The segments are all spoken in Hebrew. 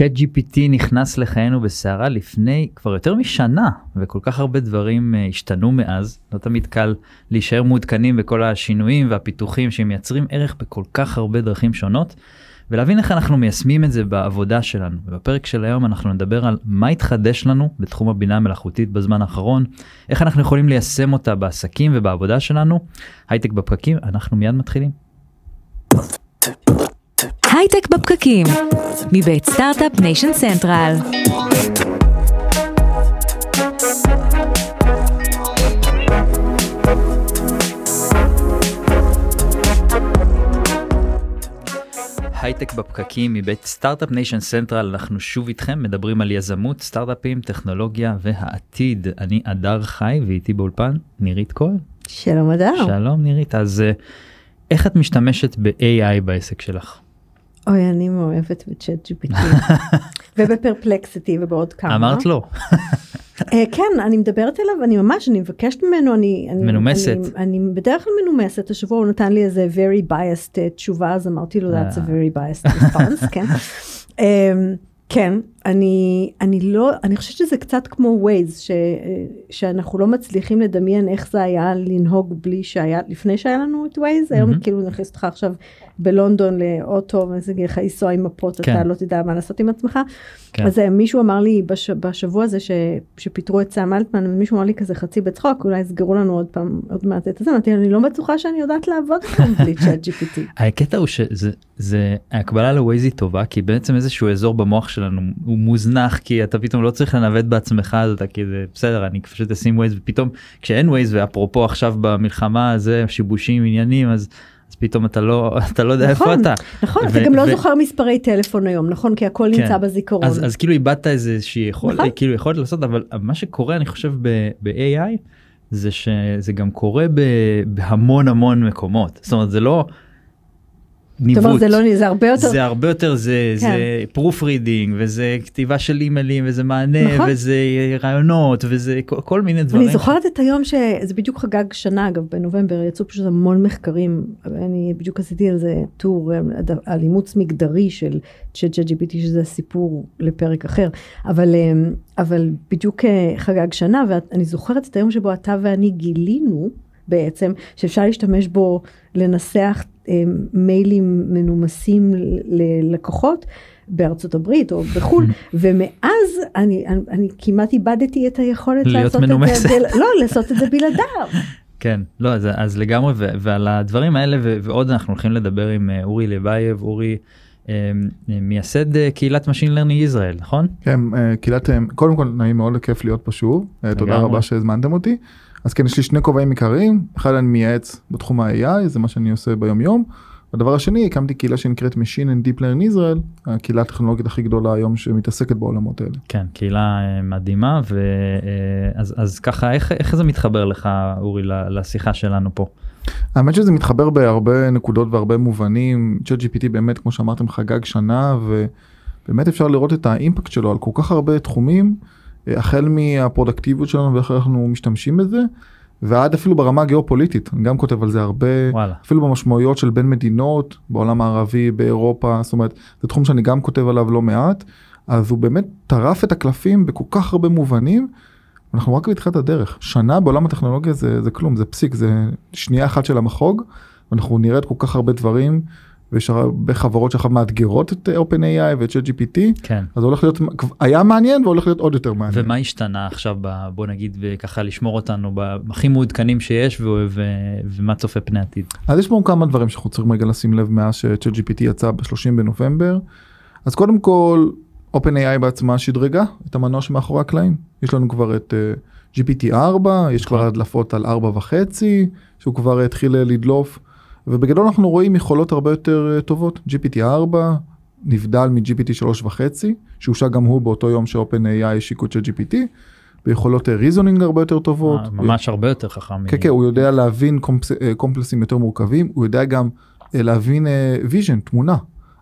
צ'אט GPT נכנס לחיינו בסערה לפני כבר יותר משנה וכל כך הרבה דברים uh, השתנו מאז לא תמיד קל להישאר מעודכנים בכל השינויים והפיתוחים שמייצרים ערך בכל כך הרבה דרכים שונות ולהבין איך אנחנו מיישמים את זה בעבודה שלנו. ובפרק של היום אנחנו נדבר על מה התחדש לנו בתחום הבינה המלאכותית בזמן האחרון, איך אנחנו יכולים ליישם אותה בעסקים ובעבודה שלנו. הייטק בפקקים, אנחנו מיד מתחילים. הייטק בפקקים, מבית Start-Up Nation Central. הייטק בפקקים מבית Start-Up Nation Central אנחנו שוב איתכם מדברים על יזמות סטארט-אפים טכנולוגיה והעתיד אני אדר חי ואיתי באולפן נירית כהן. שלום אדר. שלום נירית אז אה, איך את משתמשת ב-AI בעסק שלך? אוי, אני מאוהבת בצ'אט GPT. ובפרפלקסיטי ובעוד כמה. אמרת לא. אה, כן, אני מדברת אליו, אני ממש, אני מבקשת ממנו, אני... אני- מנומסת. אני, אני בדרך כלל מנומסת, השבוע הוא נתן לי איזה very biased אה, תשובה, אז אמרתי לו, that's a very biased response, כן. אמ, כן, אני, אני לא, אני חושבת שזה קצת כמו ש, אה, שאנחנו לא מצליחים לדמיין איך זה היה לנהוג בלי שהיה, לפני שהיה לנו את Waze, היום מהמם. כאילו נכניס אותך עכשיו בלונדון לאוטו, וזה יגיד לך לנסוע עם מפות, כן. אתה לא תדע מה לעשות עם עצמך. כן. אז אה, מישהו אמר לי בש, בשבוע הזה ש, שפיטרו את סם אלטמן, מישהו אמר לי כזה חצי בצחוק, אולי יסגרו לנו עוד פעם, עוד מעט את זה, אמרתי, אני לא בטוחה שאני יודעת לעבוד כאן בלי צ'אט GPT. הקטע הוא שזה זה הקבלה לווייז היא טובה כי בעצם איזשהו אזור במוח שלנו הוא מוזנח כי אתה פתאום לא צריך לנווט בעצמך אז אתה כאילו בסדר אני פשוט אשים ווייז ופתאום כשאין ווייז ואפרופו עכשיו במלחמה זה שיבושים עניינים אז. אז פתאום אתה לא אתה לא יודע נכון, איפה אתה נכון, אתה גם לא זוכר מספרי טלפון היום, נכון? כי הכל כן. נמצא בזיכרון. אז, אז כאילו איבדת איזושהי יכולת נכון. כאילו יכולת לעשות אבל מה שקורה אני חושב ב-AI זה שזה גם קורה בהמון המון מקומות זאת אומרת זה לא. זאת אומרת, ניווט. זה לא, זה הרבה יותר, זה הרבה יותר זה כן. זה proofreading וזה כתיבה של אימיילים וזה מענה נכון. וזה רעיונות וזה כל, כל מיני דברים. אני זוכרת את היום שזה בדיוק חגג שנה אגב בנובמבר יצאו פשוט המון מחקרים אני בדיוק עשיתי על זה טור על אימוץ מגדרי של ChatGPT שזה סיפור לפרק אחר אבל אה, אבל בדיוק אה, חגג שנה ואני זוכרת את היום שבו אתה ואני גילינו בעצם שאפשר להשתמש בו לנסח מיילים מנומסים ללקוחות. בארצות הברית או בחו"ל ומאז אני, אני, אני כמעט איבדתי את היכולת להיות לעשות מנומסת. את זה, לא לעשות את זה בלעדיו. כן לא אז, אז לגמרי ו, ועל הדברים האלה ו, ועוד אנחנו הולכים לדבר עם אה, אורי לבייב אורי אה, מייסד אה, קהילת Machine Learning ישראל נכון? כן, קהילת, קודם כל נעים מאוד כיף להיות פה שוב, תודה. רבה שהזמנתם אותי. אז כן, יש לי שני כובעים עיקריים, אחד אני מייעץ בתחום ה-AI, זה מה שאני עושה ביום יום. הדבר השני, הקמתי קהילה שנקראת Machine and Deep Learn Israel, הקהילה הטכנולוגית הכי גדולה היום שמתעסקת בעולמות האלה. כן קהילה אה, מדהימה ואז אז ככה איך, איך זה מתחבר לך אורי לשיחה שלנו פה. האמת שזה מתחבר בהרבה נקודות והרבה מובנים, ChatGPT באמת כמו שאמרתם חגג שנה ובאמת אפשר לראות את האימפקט שלו על כל כך הרבה תחומים, אה, החל מהפרודקטיביות שלנו ואיך אנחנו משתמשים בזה, ועד אפילו ברמה הגיאופוליטית, אני גם כותב על זה הרבה, וואלה. אפילו במשמעויות של בין מדינות, בעולם הערבי, באירופה, זאת אומרת, זה תחום שאני גם כותב עליו לא מעט, אז הוא באמת טרף את הקלפים בכל כך הרבה מובנים. אנחנו רק בתחילת הדרך שנה בעולם הטכנולוגיה זה זה כלום זה פסיק זה שנייה אחת של המחוג אנחנו נראה את כל כך הרבה דברים ויש הרבה חברות שעכשיו מאתגרות את OpenAI ואת ChatGPT כן. אז הולך להיות היה מעניין והולך להיות עוד יותר מעניין. ומה השתנה עכשיו ב, בוא נגיד ככה לשמור אותנו הכי מעודכנים שיש ו, ו, ומה צופה פני עתיד. אז יש פה כמה דברים שאנחנו צריכים רגע לשים לב מאז ש-ChatGPT יצא ב-30 בנובמבר. אז קודם כל OpenAI בעצמה שדרגה את המנוע שמאחורי הקלעים. יש לנו כבר את uh, GPT 4, יש כבר הדלפות על 4 וחצי, שהוא כבר התחיל לדלוף, ובגדול אנחנו רואים יכולות הרבה יותר uh, טובות. GPT 4 נבדל מ-GPT 3 וחצי, שהושק גם הוא באותו יום ש-OpenAI השיקו את GPT, ביכולות reasoning הרבה יותר טובות. אה, ממש הרבה יותר חכם. כן, כן, הוא יודע להבין comp, אה, קומפלקסים יותר מורכבים, הוא יודע גם אה, להבין vision, תמונה.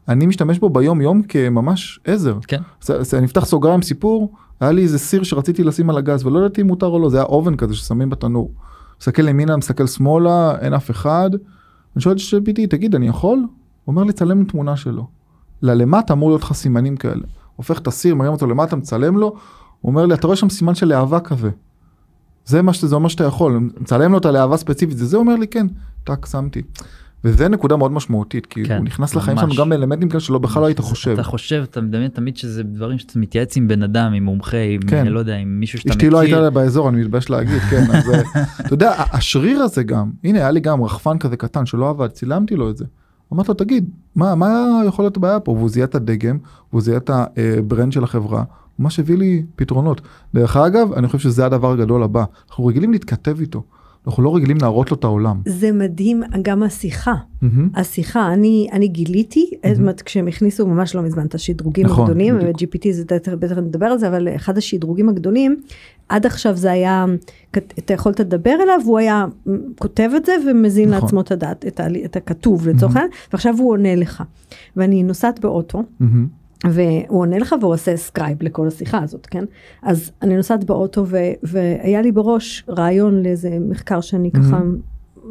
אני משתמש בו ביום יום כממש עזר. כן. אז אני אפתח סוגריים סיפור, היה לי איזה סיר שרציתי לשים על הגז ולא ידעתי אם מותר או לא, זה היה oven כזה ששמים בתנור. מסתכל ימינה, מסתכל שמאלה, אין אף אחד. אני שואל את GPT, תגיד, אני יכול? הוא אומר לי, צלם תמונה שלו. ללמטה אמור להיות לך סימנים כאלה. הופך את הסיר, מרים אותו למטה, מצלם לו, הוא אומר לי, אתה רואה שם סימן של להבה כזה. זה מה שזה אומר שאתה יכול, מצלם לו את הלהבה ספציפית, זה זה אומר לי, כן, טאק, שמתי. וזה נקודה מאוד משמעותית, כי כן, הוא נכנס לחיים שלנו ממש. גם באלמנטים כאלה שלא בכלל לא היית חושב. אתה חושב, אתה מדמיין תמיד שזה דברים שאתה מתייעץ עם בן אדם, עם מומחה, עם, כן. לא יודע, עם מישהו שאתה מכיר. אשתי לא הייתה באזור, אני מתבייש להגיד, כן, אז אה, אתה יודע, השריר הזה גם, הנה היה לי גם רחפן כזה קטן שלא עבד, צילמתי לו את זה. אמרתי לו, תגיד, מה, מה יכול להיות הבעיה פה? והוא זיהה את הדגם, והוא זיהה את הברנד של החברה, הוא ממש הביא לי פתרונות. דרך אגב, אני חושב שזה הדבר הגדול הבא, אנחנו רגילים להתכתב איתו, אנחנו לא רגילים להראות לו את העולם. זה מדהים, גם השיחה. מהמם. השיחה, אני, אני גיליתי, זאת אומרת, כשהם הכניסו ממש לא מזמן את השדרוגים נכון, הגדולים. ו-GPT זה בטח בטח נדבר על זה, אבל אחד השדרוגים הגדולים, עד עכשיו זה היה, אתה יכולת לדבר אליו, הוא היה כותב את זה ומזין נכון. לעצמו את הדעת, את, ה, את הכתוב לצורך העניין, ועכשיו הוא עונה לך. ואני נוסעת באוטו, מהמם. והוא עונה לך והוא עושה scribe לכל השיחה הזאת, כן? אז אני נוסעת באוטו ו, והיה לי בראש רעיון לאיזה מחקר שאני ככה,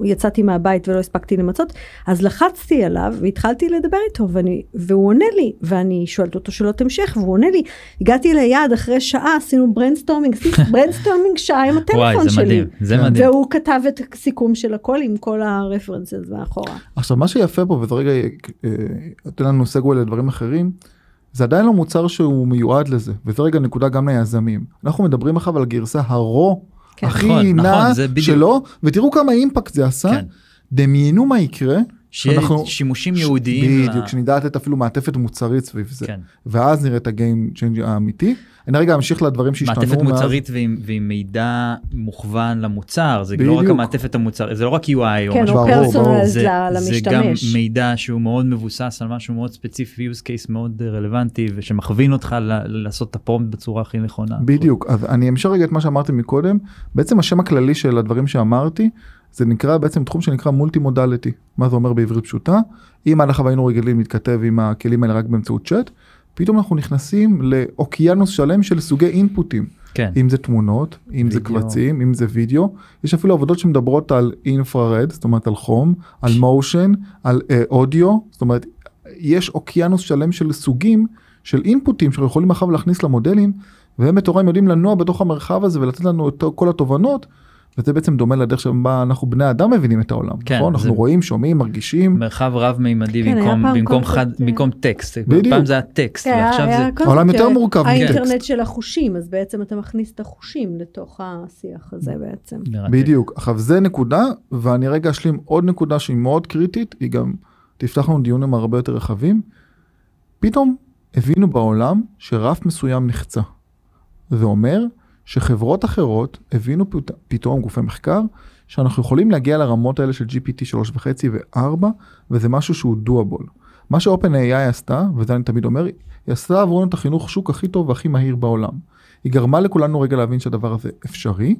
יצאתי מהבית ולא הספקתי למצות, אז לחצתי עליו והתחלתי לדבר איתו ואני, והוא עונה לי, ואני שואלת אותו שאלות המשך והוא עונה לי, הגעתי ליעד אחרי שעה, עשינו brainstorming, עשיתי brainstorming שעה עם הטלפון וואי, זה שלי. מדהים, זה מדהים. והוא כתב את הסיכום של הכל עם כל ה references מאחורה. עכשיו מה שיפה פה וזה רגע אה, נותן לנו segue לדברים אחרים זה עדיין לא מוצר שהוא מיועד לזה וזה רגע נקודה גם ליזמים אנחנו מדברים עכשיו על הגרסה ה raw כן. הכי נכון, נעה נכון. שלו ותראו כמה impact זה עשה כן. דמיינו מה יקרה שיהיה שאנחנו- שימושים. ל- בדיוק שנדע לתת אפילו מעטפת מוצרית סביב זה כן. ואז נראה את ה game change האמיתי אני רגע אמשיך לדברים שהשתנו מעטפת. מוצרית ועם, ועם מידע מוכוון למוצר, זה לא רק. המעטפת המוצר, זה לא רק UI או כן, משהו, הוא ברור, פרסונלז זה, זה גם למשתמש. מידע שהוא מאוד מבוסס על משהו מאוד ספציפי, use case מאוד רלוונטי ושמכווין אותך ל- לעשות את הפרומט בצורה הכי נכונה. בדיוק אז אני אמשיך רגע את מה שאמרתי מקודם בעצם השם הכללי של הדברים שאמרתי זה נקרא בעצם תחום שנקרא מולטי מודליטי מה זה אומר בעברית פשוטה אם עד עכשיו היינו רגילים להתכתב עם הכלים האלה רק באמצעות צ'אט פתאום אנחנו נכנסים לאוקיינוס שלם של סוגי אינפוטים כן, אם זה תמונות אם זה וידאו. קבצים אם זה וידאו יש אפילו עבודות שמדברות על אינפרארד זאת אומרת על חום על מושן על אה, אודיו זאת אומרת יש אוקיינוס שלם של סוגים של אינפוטים שאנחנו יכולים אחר להכניס למודלים והם בתורם יודעים לנוע בתוך המרחב הזה ולתת לנו את כל התובנות. וזה בעצם דומה לדרך שבה אנחנו בני אדם מבינים את העולם, כן, נכון? אנחנו רואים, שומעים, מרגישים, מרחב רב מימדי כן, במקום, במקום, חד, במקום טקסט, בדיוק. פעם זה היה טקסט, כן, ועכשיו היה- זה, העולם יותר מורכב מטקסט. האינטרנט של החושים, אז בעצם אתה מכניס את החושים לתוך השיח הזה בעצם. מרתק. בדיוק. עכשיו זה נקודה, ואני רגע אשלים עוד נקודה שהיא מאוד קריטית, היא גם תפתח לנו דיונים הרבה יותר רחבים. פתאום הבינו בעולם שרף מסוים נחצה. זה אומר שחברות אחרות הבינו פת- פתאום גופי מחקר שאנחנו יכולים להגיע לרמות האלה של GPT 3.5 ו-4 וזה משהו שהוא דואבול. מה ש-OpenAI עשתה, וזה אני תמיד אומר, היא עשתה עבורנו את החינוך שוק הכי טוב והכי מהיר בעולם. היא גרמה לכולנו רגע להבין שהדבר הזה אפשרי,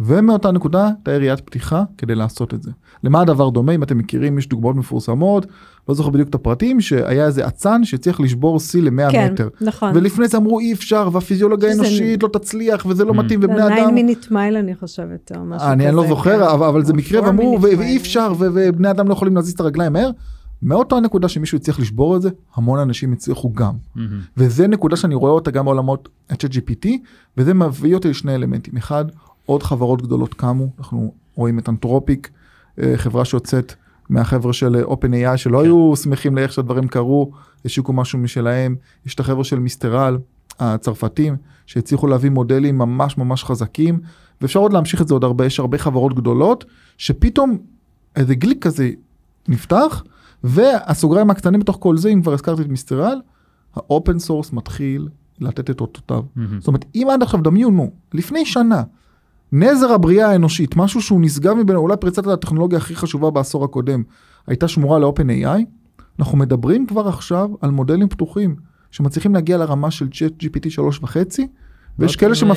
ומאותה נקודה תהיה ראיית פתיחה כדי לעשות את זה. למה הדבר דומה אם אתם מכירים יש דוגמאות מפורסמות לא זוכר בדיוק את הפרטים שהיה איזה אצן שהצליח לשבור שיא ל-100 כן, מטר. נכון. ולפני זה אמרו אי אפשר והפיזיולוגיה האנושית לא תצליח וזה לא Mm. מתאים זה ובני אדם. 9 מיניט מייל אני חושבת, או משהו כזה. אני אני לא זוכר כן. אבל, אבל זה מקרה 4 ואמרו. ואי אפשר ובני אדם לא יכולים להזיז את הרגליים מהר. מאותה נקודה שמישהו הצליח לשבור את זה המון אנשים הצליחו גם. מהמם. וזה נקודה שאני רואה אותה גם בעולמות ה-GPT וזה מביא אותי לשני אלמנטים אחד עוד חברות גדולות קמו אנחנו רואים את אנתרופיק אה, חברה שיוצאת מהחבר'ה של OpenAI שלא כן. היו שמחים לאיך שהדברים קרו השיקו משהו משלהם יש את החבר'ה של מיסטרל הצרפתים שהצליחו להביא מודלים ממש ממש חזקים ואפשר עוד להמשיך את זה עוד הרבה יש הרבה חברות גדולות שפתאום איזה גליק כזה נפתח והסוגריים הקטנים בתוך כל זה אם כבר הזכרתי את מיסטרל ה open source מתחיל לתת את אותותיו. מהמם. זאת אומרת אם עד עכשיו דמיינו לפני שנה נזר הבריאה האנושית משהו שהוא נשגב ממנו אולי פריצת הטכנולוגיה הכי חשובה בעשור הקודם הייתה שמורה ל OpenAI אנחנו מדברים כבר עכשיו על מודלים פתוחים שמצליחים להגיע לרמה של ChatGPT 3.5 ויש כאלה, שמפ...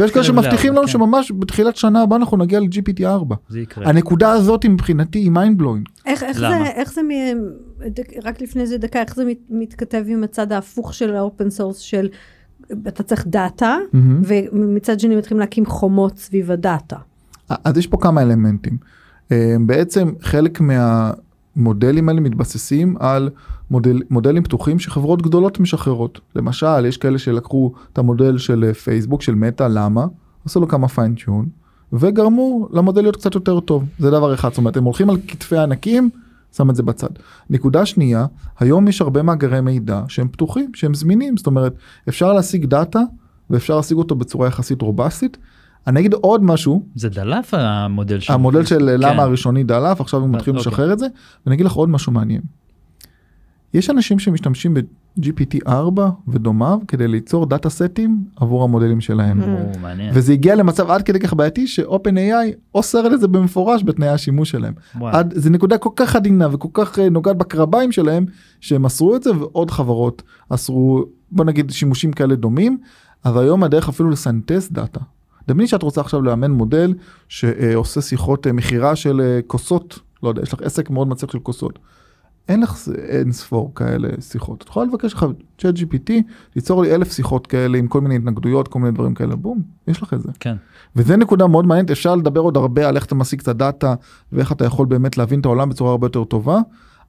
ויש כאלה שמבטיחים לנו כן. שממש בתחילת שנה הבאה אנחנו נגיע ל-GPT 4. זה יקרה. הנקודה הזאת מבחינתי היא mind blowing. איך, איך למה? זה, איך זה, מ- דק, רק לפני זה דקה, איך זה מת, מתכתב עם הצד ההפוך של ה open source של אתה צריך data. ומצד שני מתחילים להקים חומות סביב ה data. אז יש פה כמה אלמנטים. אה, בעצם חלק מה... המודלים האלה מתבססים על מודל, מודלים פתוחים שחברות גדולות משחררות. למשל, יש כאלה שלקחו את המודל של אה, פייסבוק, של מטא, למה? עשו לו כמה fine-tune, וגרמו למודל להיות קצת יותר טוב. זה דבר אחד, זאת אומרת, הם הולכים על כתפי ענקים, שם את זה בצד. נקודה שנייה, היום יש הרבה מאגרי מידע שהם פתוחים, שהם זמינים, זאת אומרת, אפשר להשיג data ואפשר להשיג אותו בצורה יחסית רובסטית. אני אגיד עוד משהו, זה דלף המודל של המודל של כן. למה הראשוני דלף, עכשיו הם מתחילים אוקיי. לשחרר את זה, ואני אגיד לך עוד משהו מעניין. יש אנשים שמשתמשים ב-GPT 4 ודומיו כדי ליצור data סטים עבור המודלים שלהם. Mm. וזה הגיע למצב עד כדי כך בעייתי ש-OpenAI אוסר את זה במפורש בתנאי השימוש שלהם. וואו. עד, זה נקודה כל כך עדינה וכל כך אה, נוגעת בקרביים שלהם שהם אסרו את זה ועוד חברות אסרו בוא נגיד שימושים כאלה דומים. אז היום הדרך אפילו לסנטז דאטה. דמייני שאת רוצה עכשיו לאמן מודל שעושה שיחות אה, מכירה של אה, כוסות לא יודע יש לך עסק מאוד מצליח של כוסות. אין לך אין ספור כאלה שיחות. את יכולה לבקש לך ChatGPT ליצור לי אלף שיחות כאלה עם כל מיני התנגדויות כל מיני דברים כאלה בום יש לך את זה. כן. וזה נקודה מאוד מעניינת אפשר לדבר עוד הרבה על איך אתה משיג את ה data ואיך אתה יכול באמת להבין את העולם בצורה הרבה יותר טובה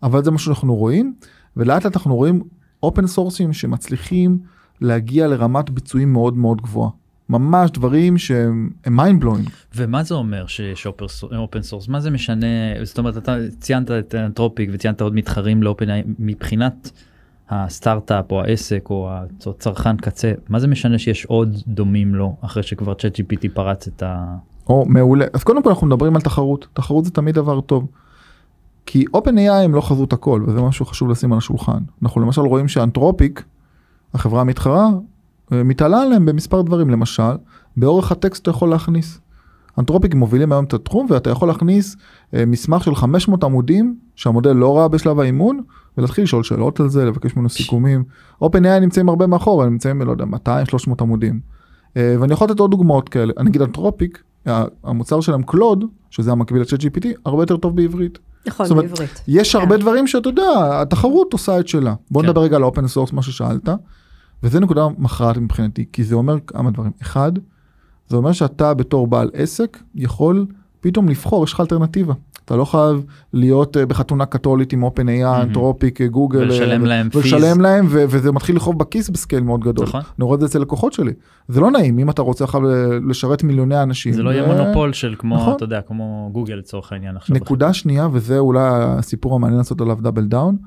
אבל זה מה שאנחנו רואים ולאט לאט אנחנו רואים open sourceים שמצליחים להגיע לרמת ביצועים מאוד מאוד גבוהה. ממש דברים שהם הם mind blowing. ומה זה אומר שיש open source מה זה משנה? זאת אומרת אתה ציינת את Anthropic וציינת עוד מתחרים ל Open מבחינת הסטארט-אפ או העסק או הצרכן קצה מה זה משנה שיש עוד דומים לו אחרי שכבר צ'אט gpt פרץ את ה... או מעולה. אז קודם כל אנחנו מדברים על תחרות. תחרות זה תמיד דבר טוב. כי OpenAI הם לא חזו את הכל וזה משהו חשוב לשים על השולחן. אנחנו למשל רואים שאנתרופיק החברה המתחרה מתעלה עליהם במספר דברים למשל באורך הטקסט אתה יכול להכניס. אנתרופיק מובילים היום את התחום ואתה יכול להכניס אה, מסמך של 500 עמודים שהמודל לא ראה בשלב האימון ולהתחיל לשאול שאלות על זה לבקש ממנו סיכומים. OpenAI נמצאים הרבה מאחור הם נמצאים לא יודע 200-300 עמודים. אה, ואני יכול לתת עוד דוגמאות כאלה אני אגיד Anthropic המוצר שלהם Claude שזה המקביל ל ChatGPT הרבה יותר טוב בעברית. נכון, זאת אומרת, בעברית. יש כן. הרבה דברים שאתה יודע התחרות עושה את שלה בוא כן. נדבר רגע על ה open source מה ששאלת. וזה נקודה מכרעת מבחינתי כי זה אומר כמה דברים אחד זה אומר שאתה בתור בעל עסק יכול פתאום לבחור יש לך אלטרנטיבה אתה לא חייב להיות אה, בחתונה קתולית עם OpenAI, Anthropic, אה, גוגל, ולשלם אה, להם ולשלם fees. להם וזה מתחיל לכאוב בכיס ב scale מאוד גדול. נכון. אני רואה את זה אצל לקוחות שלי. זה לא נעים אם אתה רוצה עכשיו לשרת מיליוני אנשים. זה לא יהיה ו- מונופול של כמו נכון. אתה יודע כמו גוגל לצורך העניין עכשיו. נקודה שנייה וזה אולי הסיפור המעניין לעשות עליו double down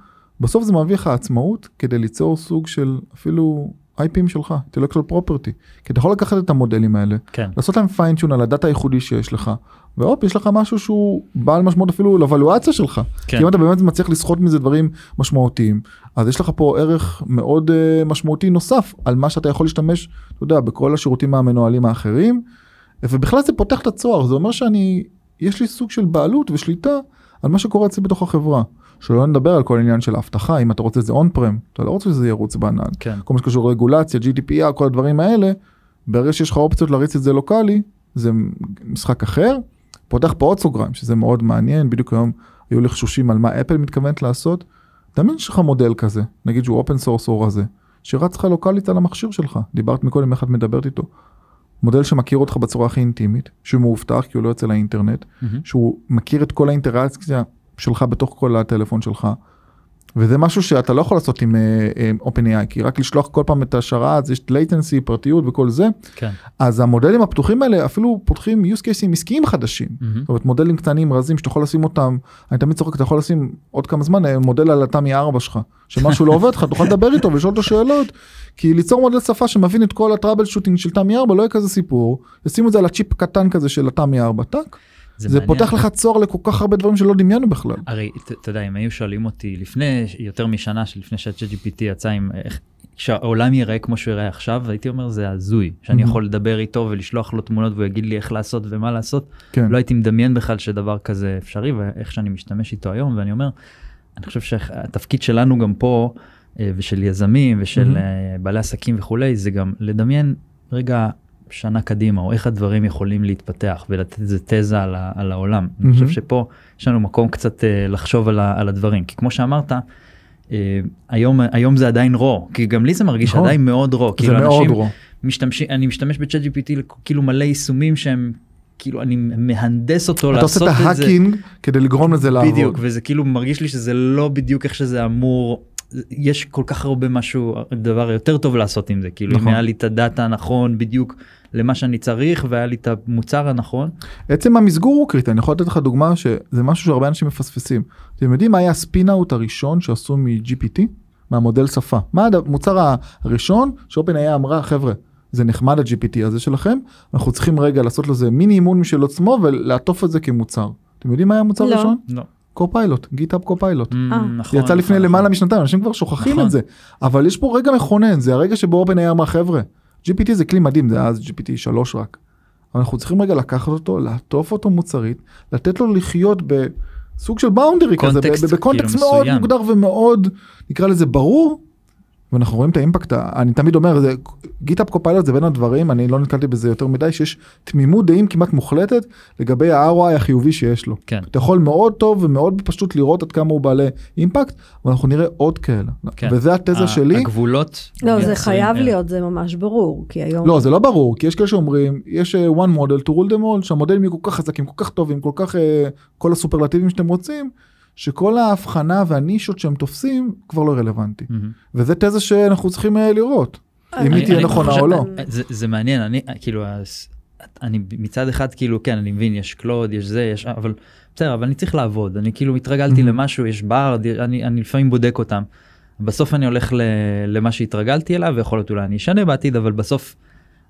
בסוף זה מביא לך עצמאות כדי ליצור סוג של אפילו IPים שלך intellectual property כי אתה יכול לקחת את המודלים האלה כן. לעשות להם פיינטיון על הדאטה הייחודי שיש לך והופ יש לך משהו שהוא בעל משמעות אפילו לאבלואציה שלך כן. כי אם אתה באמת מצליח לסחוט מזה דברים משמעותיים אז יש לך פה ערך מאוד uh, משמעותי נוסף על מה שאתה יכול להשתמש אתה יודע בכל השירותים המנוהלים האחרים ובכלל זה פותח את הצוהר זה אומר שאני יש לי סוג של בעלות ושליטה על מה שקורה אצלי בתוך החברה. שלא נדבר על כל עניין של האבטחה אם אתה רוצה זה on-prem אתה לא רוצה שזה ירוץ בענן כן. כל מה שקשור לרגולציה GDPR כל הדברים האלה ברגע שיש לך אופציות להריץ את זה local־י זה משחק אחר. פותח פה עוד סוגריים שזה מאוד מעניין בדיוק היום היו לחשושים על מה אפל מתכוונת לעשות. תמיד יש לך מודל כזה נגיד שהוא open source או רזה שרץ לך לוקאלית על המכשיר שלך דיברת מקודם איך את מדברת איתו. מודל שמכיר אותך בצורה הכי אינטימית שהוא מאובטח כי הוא לא יוצא לאינטרנט מהמם. שהוא מכיר את כל האינטראקציה שלך בתוך כל הטלפון שלך. וזה משהו שאתה לא יכול לעשות עם uh, OpenAI כי רק לשלוח כל פעם את השערה אז יש latency פרטיות וכל זה כן. אז המודלים הפתוחים האלה אפילו פותחים use cases עסקיים חדשים. מהמם. זאת אומרת מודלים קטנים רזים שאתה יכול לשים אותם אני תמיד צוחק אתה יכול לשים עוד כמה זמן אה, מודל על התמי 4 שלך שמשהו לא עובד לך תוכל לדבר איתו ולשאול אותו שאלות כי ליצור מודל שפה שמבין את כל הטראבל שוטינג של תמי 4 לא יהיה כזה סיפור ישימו את זה על הצ'יפ קטן כזה של התמי 4 טאק זה מעניין. פותח לך צוהר לכל כך הרבה דברים שלא דמיינו בכלל. הרי אתה יודע אם היו שואלים אותי לפני יותר משנה שלפני שה-GPT יצא עם איך שהעולם ייראה כמו שהוא ייראה עכשיו הייתי אומר זה הזוי שאני Mhm. יכול לדבר איתו ולשלוח לו תמונות והוא יגיד לי איך לעשות ומה לעשות כן. לא הייתי מדמיין בכלל שדבר כזה אפשרי ואיך שאני משתמש איתו היום ואני אומר אני חושב שהתפקיד שלנו גם פה אה, ושל יזמים ושל Mhm. אה, בעלי עסקים וכולי זה גם לדמיין רגע שנה קדימה או איך הדברים יכולים להתפתח ולתת איזה תזה על, ה- על העולם. אני חושב. שפה יש לנו מקום קצת אה, לחשוב על, ה- על הדברים כי כמו שאמרת. אה, היום היום זה עדיין רו כי גם לי זה מרגיש נכון. עדיין מאוד רו זה כאילו מאוד רו. משתמשים אני משתמש בצ'אט gpt כאילו מלא יישומים שהם כאילו אני מהנדס אותו אתה עושה לעשות את את זה. ההאקינג כדי לגרום לזה לעבוד. בדיוק וזה כאילו מרגיש לי שזה לא בדיוק איך שזה אמור. יש כל כך הרבה משהו דבר יותר טוב לעשות עם זה כאילו נכון. אם היה לי את הדאטה הנכון בדיוק למה שאני צריך והיה לי את המוצר הנכון עצם המסגור הוא קריטי, אני יכול לתת לך דוגמה שזה משהו שהרבה אנשים מפספסים. אתם יודעים מה היה הספין-אאוט הראשון שעשו מ-GPT? מהמודל שפה. מה המוצר הראשון שאופן אמרה חבר'ה זה נחמד ה-GPT הזה שלכם אנחנו צריכים רגע לעשות לזה מיני אימון משל עצמו ולעטוף את זה כמוצר. אתם יודעים מה היה המוצר לא. הראשון? לא. קופיילוט, גיטהאב קופיילוט. Mm, נכון, יצא לפני נכון, למעלה נכון. משנתיים אנשים כבר שוכחים נכון. את זה אבל יש פה רגע מכונן זה הרגע שבו OpenAI אמרה חבר'ה GPT זה כלי מדהים זה היה אז GPT 3 רק. אבל אנחנו צריכים רגע לקחת אותו לעטוף אותו מוצרית לתת לו לחיות בסוג של boundary כזה ב context כאילו, מאוד. מוגדר ומאוד נקרא לזה ברור. ואנחנו רואים את ה impact אני תמיד אומר זה גיטהאב קופיילוט זה בין הדברים אני לא נתקלתי בזה יותר מדי שיש תמימות דעים כמעט מוחלטת לגבי ה-ROI החיובי שיש לו. כן. אתה יכול מאוד טוב ומאוד פשוט לראות עד כמה הוא בעלי אימפקט ואנחנו נראה עוד כאלה כן. וזה התזה שלי הגבולות לא, זה חייב ערך. להיות, זה ממש ברור, כי היום... לא זה לא ברור כי יש כאלה שאומרים יש אה, one model to rule them all שהמודלים יהיו כל כך חזקים כל כך טובים כל כך אה, כל הסופרלטיבים שאתם רוצים שכל ההבחנה והנישות שהם תופסים כבר לא רלוונטי מהמם. וזה תזה שאנחנו צריכים אה, לראות אם אני- היא תהיה נכונה או לא. זה, זה מעניין אני כאילו הס- אני מצד אחד כאילו כן אני מבין יש קלוד יש זה יש אבל בסדר אבל אני צריך לעבוד אני כאילו התרגלתי Mhm. למשהו יש ברד אני אני לפעמים בודק אותם. בסוף אני הולך ל, למה שהתרגלתי אליו ויכול להיות אולי אני אשנה בעתיד אבל בסוף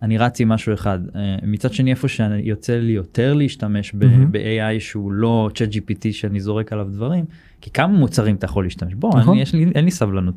אני רץ עם משהו אחד אה, מצד שני איפה שאני יוצא לי יותר להשתמש ב- Mhm. ב-AI שהוא לא chat GPT שאני זורק עליו דברים כי כמה מוצרים אתה יכול להשתמש בוא נכון. אני, יש לי אין לי סבלנות.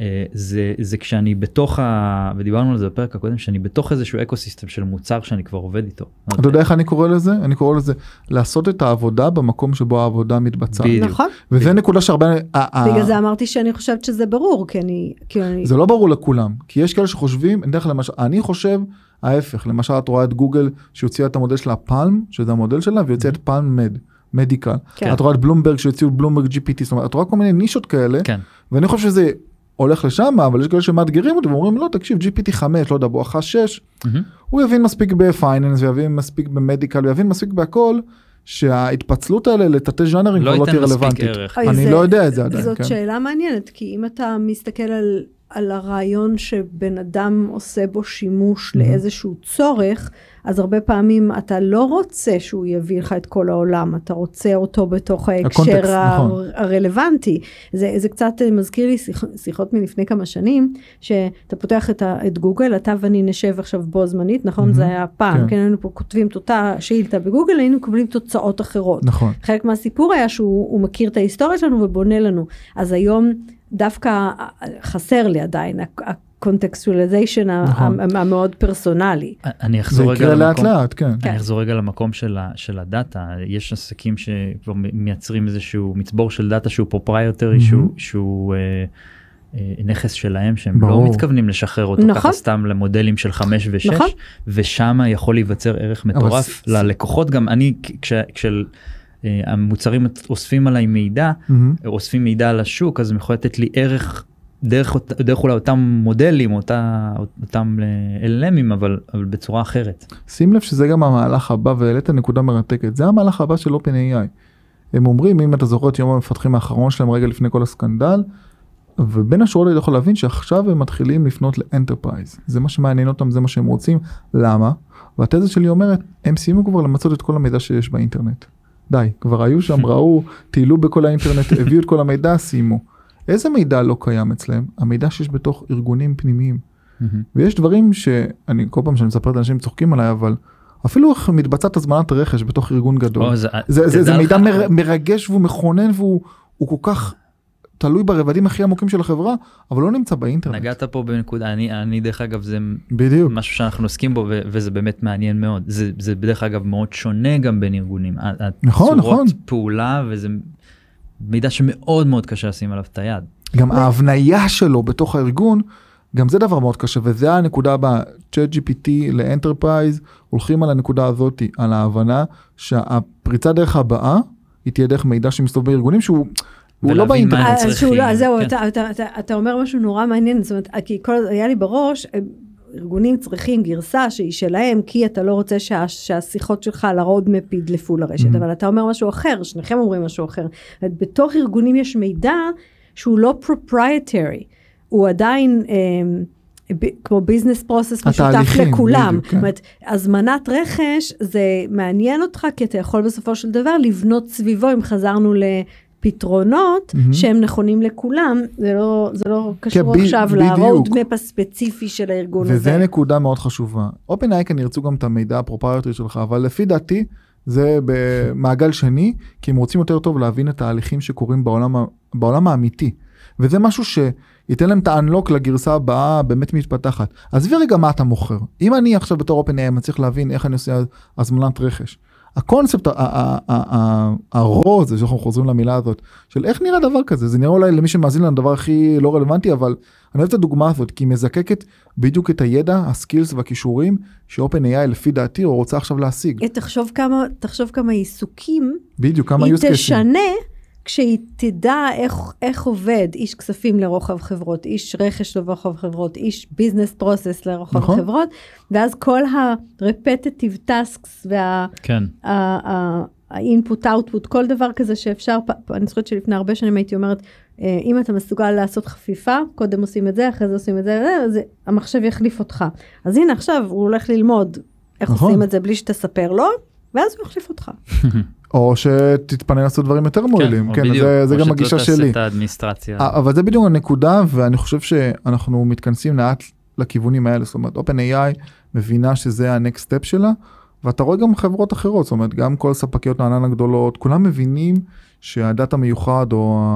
אה, זה זה כשאני בתוך ה... ודיברנו על זה בפרק הקודם שאני בתוך איזשהו אקו סיסטם של מוצר שאני כבר עובד איתו. אתה יודע איך אני קורא לזה אני קורא לזה לעשות את העבודה במקום שבו העבודה מתבצעת בדיוק. נכון, וזה נקודה שהרבה בגלל זה אמרתי שאני חושבת שזה ברור, כי אני... כי אני... זה לא ברור לכולם כי יש כאלה שחושבים אני למשל אני חושב ההפך למשל את רואה את גוגל שהוציאה את המודל שלה פלם שזה המודל שלה והוציאה את פלם מד מדיקל כן. את רואה את בלומברג שהוציאו בלומברג gpt זאת אומרת את רואה כל מיני נישות כאלה כן. ואני חושב שזה הולך לשם אבל יש כאלה שמאתגרים אותי ואומרים לא תקשיב gpt 5 לא יודע בואכה 6 מהמם. הוא יבין מספיק בפייננס ויבין מספיק במדיקל ויבין מספיק בהכל שההתפצלות האלה לתתי ז'אנרים לא כבר לא תהיה רלוונטית. אוי, אני זה- לא יודע את זה עדיין, זאת כן. שאלה מעניינת, כי אם אתה מסתכל על, על הרעיון שבן אדם עושה בו שימוש Mhm. לאיזשהו צורך, אז הרבה פעמים אתה לא רוצה שהוא יביא לך את כל העולם, אתה רוצה אותו בתוך ההקשר הקונטקסט, הר- נכון. הרלוונטי. זה, זה קצת מזכיר לי שיח, שיחות מלפני כמה שנים, שאתה פותח את, ה, את גוגל, אתה ואני נשב עכשיו בו זמנית, נכון? Mhm. זה היה פעם, כן. כן, היינו פה כותבים את אותה שאילתה בגוגל, היינו מקבלים תוצאות אחרות. נכון. חלק מהסיפור היה שהוא הוא מכיר את ההיסטוריה שלנו ובונה לנו. אז היום דווקא חסר לי עדיין ה contextualization נכון. המאוד פרסונלי. אני זה אחזור רגע יקרה לאט למקום. לאט כן. כן. אני אחזור רגע למקום של, ה, של ה data יש עסקים שכבר מייצרים איזשהו מצבור של data שהוא proprietary Mhm. שהוא, שהוא אה, אה, נכס שלהם שהם לא ברור. מתכוונים לשחרר אותו נכון. ככה סתם למודלים של 5 ו-6 נכון. ושם יכול להיווצר ערך מטורף ס- ללקוחות גם אני כש, אה, המוצרים אוספים עליי מידע מהמם. אוספים מידע על השוק אז הם יכולים לתת לי ערך דרך, דרך אולי אותם מודלים אותה, אותם אה, LLMים אבל, אבל בצורה אחרת. שים לב שזה גם המהלך הבא והעלית נקודה מרתקת זה המהלך הבא של OpenAI. הם אומרים אם אתה זוכר את יום המפתחים האחרון שלהם רגע לפני כל הסקנדל ובין השורות אתה יכול להבין שעכשיו הם מתחילים לפנות ל enterprise זה מה שמעניין אותם זה מה שהם רוצים למה והתזה שלי אומרת הם סיימו כבר למצות את כל המידע שיש באינטרנט. די כבר היו שם ראו טיילו בכל האינטרנט הביאו את כל המידע סיימו. איזה מידע לא קיים אצלם המידע שיש בתוך ארגונים פנימיים. ויש דברים שאני כל פעם שאני מספר את האנשים צוחקים עליי אבל אפילו איך מתבצעת הזמנת רכש בתוך ארגון גדול. זה, מידע מרגש והוא מכונן והוא הוא כל כך תלוי ברבדים הכי עמוקים של החברה אבל לא נמצא באינטרנט. נגעת פה בנקודה אני אני דרך אגב זה בדיוק. משהו שאנחנו עוסקים בו ו- וזה באמת מעניין מאוד זה זה בדרך אגב מאוד שונה גם בין ארגונים. ה- נכון, הצורות נכון. פעולה וזה מידע שמאוד מאוד קשה לשים עליו את היד. גם ההבניה שלו בתוך הארגון גם זה דבר מאוד קשה וזה הנקודה הבאה ChatGPT ל enterprise הולכים על הנקודה הזאתי על ההבנה שהפריצה דרך הבאה היא תהיה דרך מידע שמסתובב בארגונים שהוא הוא לא באינטרנט. אז לא, אז זהו, כן. אתה- אתה- אתה- אתה אומר משהו נורא מעניין, זאת אומרת, כי כל היה לי בראש, ארגונים צריכים גרסה שהיא שלהם, כי אתה לא רוצה שה, שהשיחות שלך על ה roadmap ידלפו לרשת, Mhm. אבל אתה אומר משהו אחר, שניכם אומרים משהו אחר. בתוך ארגונים יש מידע שהוא לא proprietary, הוא עדיין... אה, ב- כמו business process משותף לכולם. בדיוק, כן. זאת אומרת, הזמנת רכש זה מעניין אותך כי אתה יכול בסופו של דבר לבנות סביבו אם חזרנו לפתרונות מהמם. שהם נכונים לכולם, זה לא, זה לא קשור ב- עכשיו. ל-roadmap הספציפי של הארגון וזה הזה. נקודה מאוד חשובה. OpenAI כאן ירצו גם את המידע ה proprietary שלך, אבל לפי דעתי זה במעגל שני, כי הם רוצים יותר טוב להבין את ההליכים שקורים בעולם, בעולם האמיתי. וזה משהו שייתן להם את ה-unlock לגרסה הבאה באמת מתפתחת. עזבי רגע מה אתה מוכר. אם אני עכשיו בתור OpenAI מצליח להבין איך אני עושה הזמנת רכש. הקונספט, הרוע הזה שאנחנו חוזרים למילה הזאת, של איך נראה דבר כזה, זה נראה אולי למי שמאזין לנו הדבר הכי לא רלוונטי, אבל אני אוהב את הדוגמה הזאת, כי היא מזקקת בדיוק את הידע, הסקילס והכישורים שאופן AI לפי דעתי רוצה עכשיו להשיג. תחשוב כמה, תחשוב כמה עיסוקים בדיוק, כמה היא. תשנה כשהיא תדע איך, איך עובד איש כספים לרוחב חברות, איש רכש לרוחב חברות, איש ביזנס פרוסס לרוחב נכון. חברות, ואז כל ה-repetitive tasks וה... כן. האינפוט אאוטפוט כל דבר כזה שאפשר אני זוכרת שלפני הרבה שנים הייתי אומרת אה, אם אתה מסוגל לעשות חפיפה קודם עושים את זה אחרי זה עושים את זה אה, אז המחשב יחליף אותך אז הנה עכשיו הוא הולך ללמוד איך נכון. עושים את זה בלי שתספר לו ואז הוא יחליף אותך או שתתפנה לעשות דברים יותר מועילים, או כן, בדיוק, זה, זה גם הגישה שלי. את אבל זה בדיוק הנקודה ואני חושב שאנחנו מתכנסים לאט לכיוונים האלה, זאת אומרת OpenAI מבינה שזה ה-next step שלה ואתה רואה גם חברות אחרות, זאת אומרת גם כל ספקיות הענן הגדולות, כולם מבינים שהדאטה מיוחד או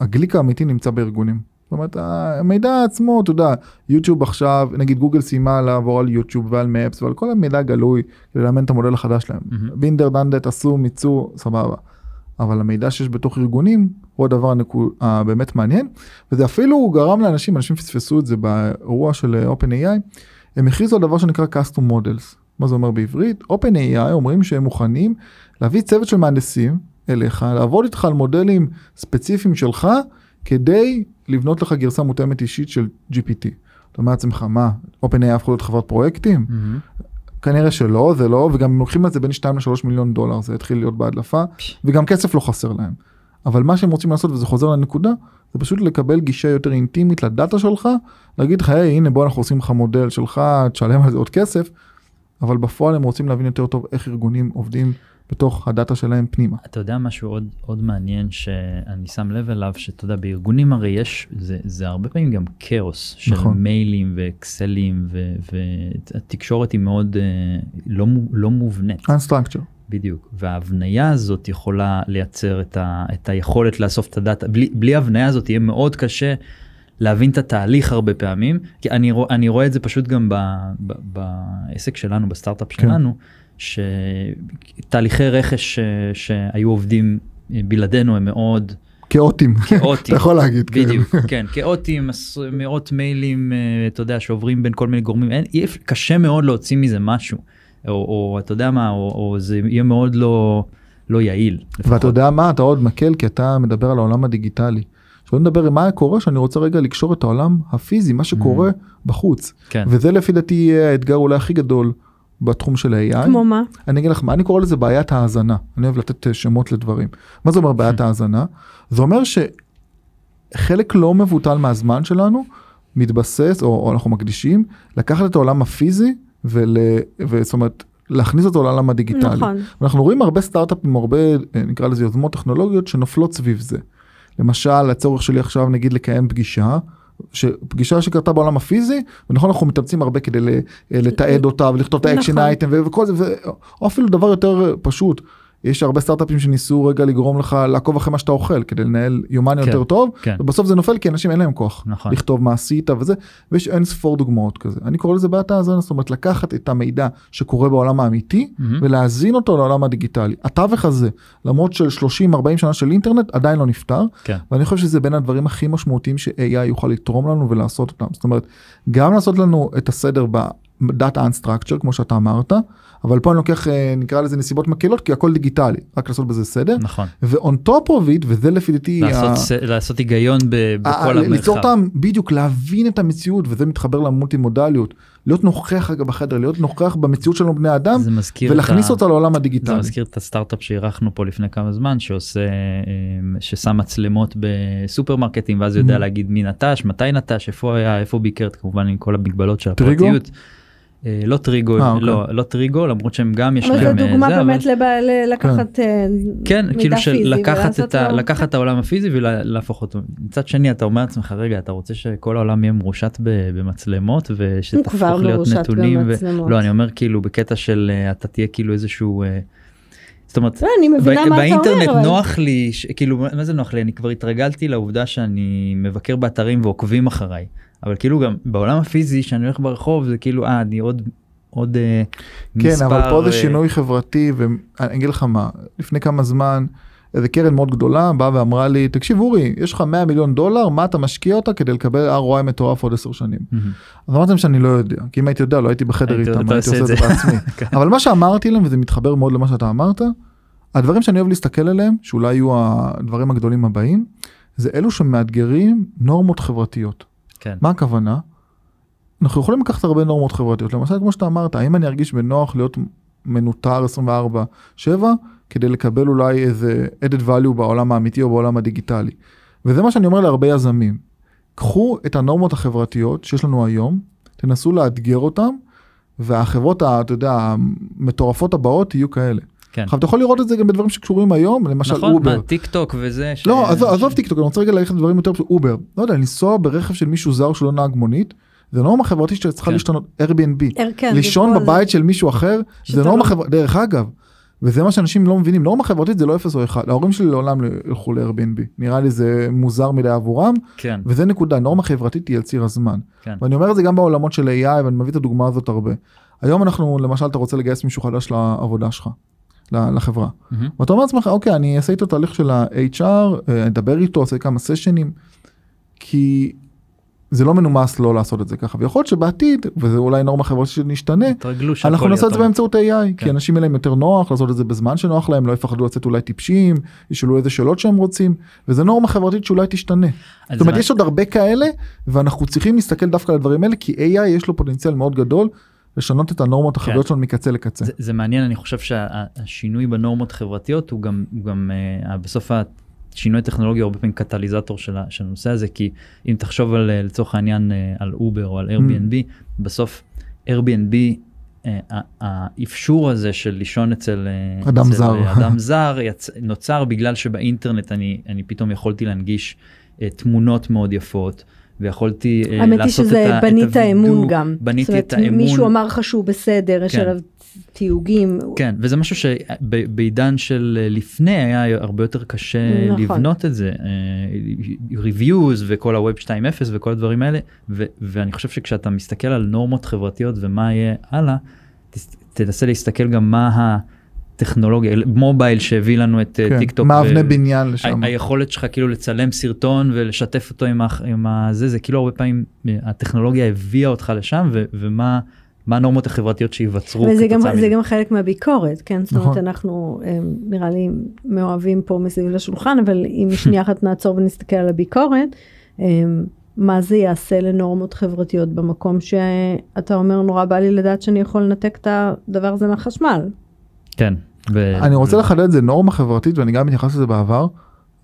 הגליק האמיתי נמצא בארגונים. זאת אומרת המידע עצמו, אתה יודע, יוטיוב עכשיו, נגיד גוגל סיימה לעבור על יוטיוב ועל מפס ועל כל המידע הגלוי כדי לאמן את המודל החדש שלהם. בינדר דנדט עשו, מיצו, סבבה. אבל המידע שיש בתוך ארגונים הוא הדבר הנקו- הבאמת מעניין וזה אפילו גרם לאנשים, אנשים פספסו את זה באירוע של אה, OpenAI, הם הכריזו על דבר שנקרא custom models. מה זה אומר בעברית? OpenAI אומרים שהם מוכנים להביא צוות של מהנדסים אליך, לעבוד איתך על מודלים ספציפיים שלך כדי לבנות לך גרסה מותאמת אישית של GPT. אתה אומר לעצמך מה, OpenAI הפכו להיות חברת פרויקטים? מהמם. כנראה שלא, זה לא, וגם הם לוקחים על זה בין 2 ל-3 מיליון דולר, זה התחיל להיות בהדלפה, וגם כסף לא חסר להם. אבל מה שהם רוצים לעשות, וזה חוזר לנקודה, זה פשוט לקבל גישה יותר אינטימית לדאטה שלך, להגיד לך, היי, הנה בוא אנחנו עושים לך מודל שלך, תשלם על זה עוד כסף, אבל בפועל הם רוצים להבין יותר טוב איך ארגונים עובדים בתוך הדאטה שלהם פנימה. אתה יודע משהו עוד, עוד מעניין שאני שם לב אליו, שאתה יודע, בארגונים הרי יש, זה, זה הרבה פעמים גם כאוס של נכון. מיילים ואקסלים, והתקשורת היא מאוד אה, לא, לא מובנית. Unstructure. בדיוק, וההבניה הזאת יכולה לייצר את, ה, את היכולת לאסוף את הדאטה, בלי, בלי ההבניה הזאת יהיה מאוד קשה להבין את התהליך הרבה פעמים, כי אני, רוא, אני רואה את זה פשוט גם ב, ב, בעסק שלנו, בסטארט-אפ כן. שתהליכי רכש ש, שהיו עובדים בלעדינו הם מאוד כאוטים. כאוטיים. אתה יכול להגיד. כן. בדיוק, כן, כאוטיים, עש- מאות מיילים, אה, אתה יודע, שעוברים בין כל מיני גורמים, אין, אי קשה מאוד להוציא מזה משהו, או, או אתה יודע מה, או, או זה יהיה מאוד לא, לא יעיל. לפחות. ואתה יודע מה, אתה עוד מקל כי אתה מדבר על העולם הדיגיטלי. שלא נדבר עם מה קורה שאני רוצה רגע לקשור את העולם הפיזי, מה שקורה בחוץ. כן, וזה לפי דעתי האתגר אולי הכי גדול בתחום של ה-AI. כמו מה? אני אגיד לך מה אני קורא לזה בעיית האזנה אני אוהב לתת אה, שמות לדברים מה זה אומר בעיית האזנה זה אומר שחלק לא מבוטל מהזמן שלנו מתבסס או, או אנחנו מקדישים לקחת את העולם הפיזי ול... וזאת אומרת להכניס אותו לעולם הדיגיטלי. נכון. אנחנו רואים הרבה סטארט-אפים הרבה אה, נקרא לזה יוזמות טכנולוגיות שנופלות סביב זה. למשל הצורך שלי עכשיו נגיד לקיים פגישה. שפגישה שקרתה בעולם הפיזי ונכון אנחנו מתאמצים הרבה כדי לתעד אותה ולכתוב את האקשן נכון. אייטם וכל זה ו- או אפילו דבר יותר פשוט. יש הרבה סטארט-אפים שניסו רגע לגרום לך לעקוב אחרי מה שאתה אוכל כדי לנהל יומן כן, יותר טוב כן. ובסוף זה נופל כי אנשים אין להם כוח נכון. לכתוב מה עשית וזה ויש אין ספור דוגמאות כזה אני קורא לזה בעיית האזנה זאת אומרת לקחת את המידע שקורה בעולם האמיתי מהמם. ולהזין אותו לעולם הדיגיטלי התווך הזה למרות של 30 40 שנה של אינטרנט עדיין לא נפתר כן. ואני חושב שזה בין הדברים הכי משמעותיים ש-AI יוכל לתרום לנו ולעשות אותם זאת אומרת גם לעשות לנו את הסדר בדאטה unstructure כמו שאתה אמרת אבל פה אני לוקח אה, נקרא לזה נסיבות מקלות כי הכל דיגיטלי רק לעשות בזה סדר נכון. ו-on top of it וזה לפי דעתי ה- לעשות, ס- לעשות היגיון ב, ה- בכל ה- ליצור המרחב. אותם בדיוק להבין את המציאות וזה מתחבר למולטי מודליות להיות נוכח רגע בחדר, להיות נוכח במציאות שלנו בני אדם, זה ולהכניס את ה... אותה לעולם זה הדיגיטלי. מזכיר את הסטארט-אפ שאירחנו פה לפני כמה זמן שעושה אה, ששם מצלמות בסופרמרקטים ואז יודע Mhm. להגיד מי נטש מתי נטש איפה היה איפה ביקר כמובן עם כל המגבלות של? הפרטיות. אה, לא טריגו אה, אוקיי. לא לא טריגו למרות שהם גם יש אבל זו להם אה, דוגמה זה, אבל- באמת לב- ל- לקחת אה, כן מידע כאילו של פיזי לקחת את, ה, לקחת את העולם הפיזי ולהפוך אותו מצד שני אתה אומר לעצמך רגע אתה רוצה שכל העולם יהיה מרושת במצלמות הוא ושתהפוך כבר להיות מרושת נתונים ו... במצלמות. לא אני אומר כאילו בקטע של אה, אתה תהיה כאילו איזשהו. אה, זאת אומרת לא, אני מבינה ב- מה אתה אומר. באינטרנט אבל- נוח לי ש- כאילו מה זה נוח לי אני כבר התרגלתי לעובדה שאני מבקר באתרים ועוקבים אחריי אבל כאילו גם בעולם הפיזי שאני הולך ברחוב זה כאילו אה אני עוד עוד אה, כן, מספר, אבל פה זה אה, שינוי חברתי, ואני אגיד לך מה, לפני כמה זמן, איזה קרן מאוד גדולה באה ואמרה לי, תקשיב אורי, יש לך 100 מיליון דולר, מה אתה משקיע אותה כדי לקבל ROI מטורף עוד 10 שנים? אז אמרתי להם שאני לא יודע, כי אם הייתי יודע לא הייתי בחדר איתם, הייתי עושה את זה. בעצמי. כן. אבל מה שאמרתי להם, וזה מתחבר מאוד למה שאתה אמרת, הדברים שאני אוהב להסתכל עליהם, שאולי יהיו הדברים הגדולים הבאים, זה אלו שמאתגרים נורמות חברתיות. כן מה הכוונה? אנחנו יכולים לקחת הרבה נורמות חברתיות, למשל כמו שאתה אמרת, האם אני ארגיש בנוח להיות מנוטר 24/7 כדי לקבל אולי איזה added value בעולם האמיתי או בעולם הדיגיטלי. וזה מה שאני אומר להרבה יזמים. קחו את הנורמות החברתיות שיש לנו היום, תנסו לאתגר אותם, והחברות, אתה יודע, המטורפות הבאות יהיו כאלה. כן עכשיו אתה יכול לראות את זה גם בדברים שקשורים היום, למשל נכון אובר. מה, טיק טוק וזה ש- לא, עזוב, ש- עזוב טיקטוק, אני רוצה רגע ללכת לדברים יותר פשוטים, אובר. לא יודע, לנסוע ברכב של מישהו זר שהוא לא נהג מונית, זה נורמה חברתית שצריכה כן. להשתנות, Airbnb. כן, לישון על זה. בבית של מישהו אחר, זה נורמה לא- חברתית, דרך אגב, וזה מה שאנשים לא מבינים, נורמה חברתית זה לא אפס או אחד, ההורים שלי לעולם לא ילכו ל-Airbnb, נראה לי זה מוזר מדי עבורם, כן וזה נקודה, נורמה חברתית היא על ציר הזמן. כן ואני אומר את זה גם בעולמות של AI, ואני מביא את הדוגמה הזאת הרבה. היום אנחנו, למשל, אתה רוצה לגייס מישהו חדש לעבודה שלך, לחברה. מהמם. ואתה אומר לעצמך, אוקיי, אני אעשה איתו תהליך של ה-HR, אה, אדבר איתו, אעשה כמה סשנים, כי זה לא מנומס לא לעשות את זה ככה. ויכול להיות שבעתיד, וזה אולי נורמה חברתית שנשתנה, אנחנו נעשה את זה באמצעות AI, כי כן. אנשים יהיה להם יותר נוח לעשות את זה בזמן שנוח להם, לא יפחדו לצאת אולי טיפשים, ישאלו איזה שאלות שהם רוצים, וזה נורמה חברתית שאולי תשתנה. זאת אומרת, מה- יש עוד הרבה כאלה, ואנחנו צריכים להסתכל דווקא על הדברים האלה, כי AI יש לו פוטנציאל מאוד גדול לשנות את הנורמות החברתיות שלנו מקצה לקצה. זה, זה מעניין אני חושב שהשינוי בנורמות חברתיות הוא גם הוא גם uh, בסוף השינוי הטכנולוגי הרבה פעמים קטליזטור של, של הנושא הזה כי אם תחשוב על אה, לצורך העניין אה, על אובר או על Airbnb בסוף Airbnb. ה- האפשור הזה של לישון אצל אדם אצל, זר. אדם זר יצ... נוצר בגלל שבאינטרנט אני אני פתאום יכולתי להנגיש אה, תמונות מאוד יפות ויכולתי אה, האמת היא לעשות את שזה ה- את בנית האמון הווידוא, גם. בניתי זאת את אומרת, האמון. מישהו אמר לך שהוא בסדר, יש כן. עליו תיוגים. כן וזה משהו שבעידן של אה, לפני היה הרבה יותר קשה נכון. לבנות את זה אה, reviews וכל הווב 2.0 וכל הדברים האלה ו- ואני חושב שכשאתה מסתכל על נורמות חברתיות ומה יהיה הלאה תנסה להסתכל גם מה הטכנולוגיה מובייל שהביא לנו את אה, כן, טיק טוק. מאבני ו- בניין ה- לשם. היכולת שלך כאילו לצלם סרטון ולשתף אותו עם, ה- עם הזה זה כאילו הרבה פעמים אה, הטכנולוגיה הביאה אותך לשם ו- ומה מה הנורמות החברתיות שייווצרו וזה גם, כתוצאה זה מזה. גם חלק מהביקורת, כן? זאת אומרת, נכון. אנחנו אה, נראה לי מאוהבים פה מסביב לשולחן, אבל אם שנייה אחת נעצור ונסתכל על הביקורת, מה זה יעשה לנורמות חברתיות במקום שאתה אומר, נורא בא לי לדעת שאני יכול לנתק את הדבר הזה מהחשמל. כן. אני רוצה לחדד זה נורמה חברתית ואני גם מתייחס לזה בעבר.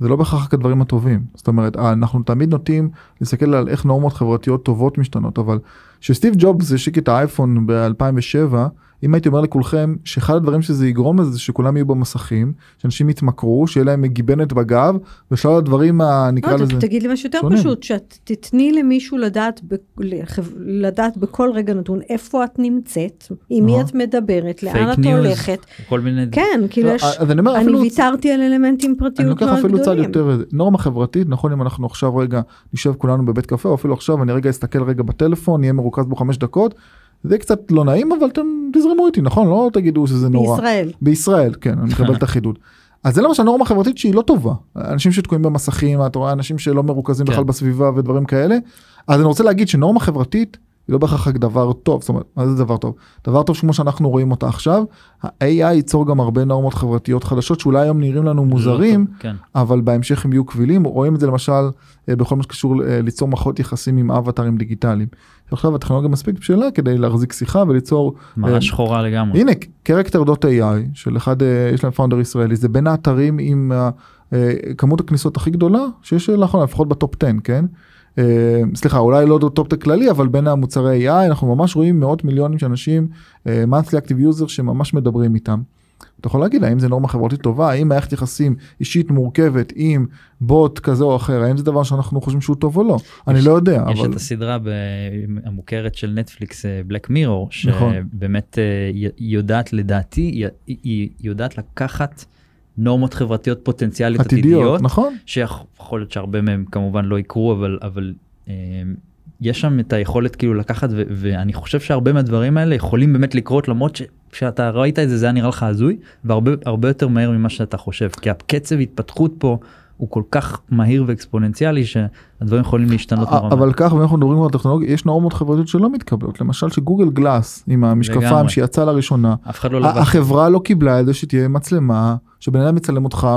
זה לא בהכרח רק הדברים הטובים זאת אומרת אנחנו תמיד נוטים להסתכל על איך נורמות חברתיות טובות משתנות אבל כשסטיב ג'ובס השיק את האייפון ב-2007 אם הייתי אומר לכולכם שאחד הדברים שזה יגרום לזה זה שכולם יהיו במסכים שאנשים יתמכרו שיהיה להם גיבנת בגב ושלל הדברים ה- נקרא לא, לזה. תגיד לי משהו יותר שונים. פשוט, שאת תתני למישהו לדעת, ב- לדעת בכל רגע נתון איפה את נמצאת, עם מי. את מדברת, לאן את הולכת. כל מיני כן, כאילו לא, יש, אז אני אומר אני אפילו ויתרתי על אלמנטים אני פרטיות לוקח מאוד אפילו צעד גדולים. יותר נורמה חברתית נכון אם אנחנו עכשיו רגע נשב כולנו בבית קפה או אפילו עכשיו אני רגע אסתכל רגע בטלפון נהיה מרוכז בו חמש דקות זה קצת לא נעים אבל אתם תזרמו איתי נכון לא תגידו שזה נורא בישראל. בישראל כן אני מקבל את החידוד. אז זה למשל נורמה חברתית שהיא לא טובה אנשים שתקועים במסכים אתה רואה אנשים שלא מרוכזים כן. בכלל בסביבה ודברים כאלה אז אני רוצה להגיד שנורמה חברתית היא לא בהכרח רק דבר טוב זאת אומרת מה זה דבר טוב דבר טוב כמו שאנחנו רואים אותה עכשיו ה-AI ייצור גם הרבה נורמות חברתיות חדשות שאולי היום נראים לנו מוזרים כן. אבל בהמשך הם יהיו קבילים רואים את זה למשל אה, בכל מה שקשור אה, ליצור מערכות יחסים עם אבטרים דיגיטליים. ועכשיו הטכנולוגיה מספיק בשלה כדי להחזיק שיחה וליצור מראה אה, שחורה לגמרי. הנה character.ai של אחד אה, יש להם founder ישראלי זה בין האתרים עם אה, כמות הכניסות הכי גדולה שיש לאחרונה לפחות ב top 10 כן. אה, סליחה אולי לא top 10 כללי אבל בין המוצרי AI אנחנו ממש רואים מאות מיליונים של אנשים monthly active users שממש מדברים איתם. אתה יכול להגיד האם זה נורמה חברתית טובה? האם מערכת יחסים אישית מורכבת עם בוט כזה או אחר? האם זה דבר שאנחנו חושבים שהוא טוב או לא? אני יש- לא יודע יש אבל את הסדרה ב- המוכרת של נטפליקס בלק מירור נכון. שבאמת אה, היא יודעת לדעתי היא- יודעת לקחת נורמות חברתיות פוטנציאליות עתידיות עתידיות נכון. שיכול להיות שהרבה מהם כמובן לא יקרו אבל אבל אה, יש שם את היכולת כאילו לקחת ו- ואני חושב שהרבה מהדברים האלה יכולים באמת לקרות למרות שכשאתה ראית את זה זה היה נראה לך הזוי והרבה הרבה יותר מהר ממה שאתה חושב. כי הקצב התפתחות פה הוא כל כך מהיר ואקספוננציאלי שהדברים יכולים להשתנות נורא. אבל כך אם אנחנו מדברים על טכנולוגיה יש נורמות חברתיות שלא מתקבלות למשל שגוגל גלאס עם המשקפיים. שיצא לראשונה לא. החברה לא קיבלה את זה שתהיה מצלמה שבן אדם מצלם אותך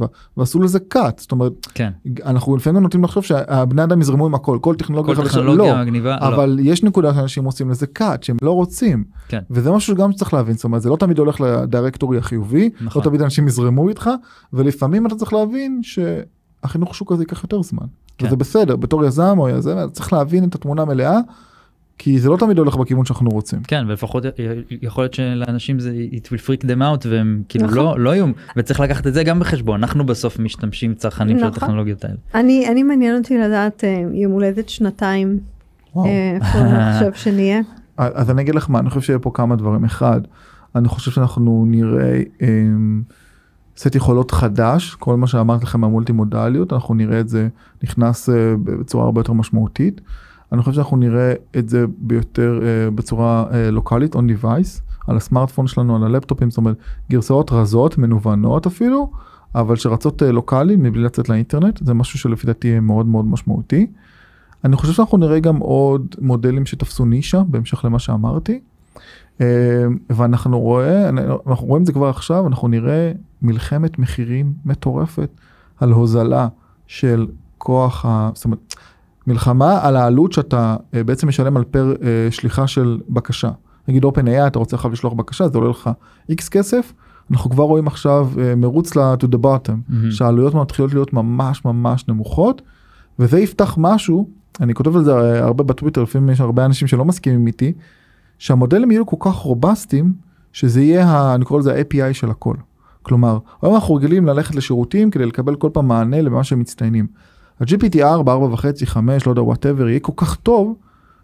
24/7 ועשו לזה cut זאת אומרת כן. אנחנו לפעמים נוטים לחשוב שהבני אדם יזרמו עם הכל כל טכנולוגיה כל חדשה טכנולוגיה לא מגניבה. לא. אבל יש נקודה שאנשים עושים לזה cut שהם לא רוצים כן. וזה משהו שגם צריך להבין זאת אומרת זה לא תמיד הולך לדירקטורי החיובי נכון. לא תמיד אנשים יזרמו איתך ולפעמים אתה צריך להבין שהחינוך שוק הזה ייקח יותר זמן כן. וזה בסדר בתור יזם או יזם צריך להבין את התמונה המלאה כי זה לא תמיד הולך בכיוון שאנחנו רוצים. כן ולפחות יכול להיות שלאנשים זה it will freak them out והם כאילו נכון. לא לא יהיו וצריך לקחת את זה גם בחשבון אנחנו בסוף משתמשים צרכנים של נכון. הטכנולוגיות האלה. אני, אני מעניין אותי לדעת אה, יום הולדת שנתיים, וואו. אה, איפה חושב שנהיה? אז אני אגיד לך מה אני חושב שיהיה פה כמה דברים אחד אני חושב שאנחנו נראה אמ, סט יכולות חדש כל מה שאמרתי לכם המולטי מודליות אנחנו נראה את זה נכנס אה, בצורה הרבה יותר משמעותית. אני חושב שאנחנו נראה את זה ביותר אה, בצורה אה, לוקאלית on device על הסמארטפון שלנו על הלפטופים זאת אומרת גרסאות רזות מנוונות אפילו אבל שרצות לוקאלי מבלי לצאת לאינטרנט זה משהו שלפי דעתי יהיה מאוד מאוד משמעותי. אני חושב שאנחנו נראה גם עוד מודלים שתפסו נישה בהמשך למה שאמרתי. אה, ואנחנו רואה, אנחנו רואים את זה כבר עכשיו, אנחנו נראה מלחמת מחירים מטורפת על הוזלה של כוח, ה... זאת אומרת, מלחמה על העלות שאתה אה, בעצם משלם על פר אה, שליחה של בקשה. נגיד OpenAI אתה רוצה עכשיו לשלוח בקשה זה עולה לך X כסף, אנחנו כבר רואים עכשיו מרוץ ל- to the bottom, מהמם. שהעלויות מתחילות להיות ממש ממש נמוכות, וזה יפתח משהו, אני כותב על זה הרבה בטוויטר, לפעמים יש הרבה אנשים שלא מסכימים איתי, שהמודלים יהיו כל כך robustיים, שזה יהיה, ה, אני קורא לזה ה-API של הכל. כלומר, היום אנחנו רגילים ללכת לשירותים כדי לקבל כל פעם מענה למה שהם מצטיינים. ה-GPT 4, 4.5, 5, לא יודע, whatever, יהיה כל כך טוב,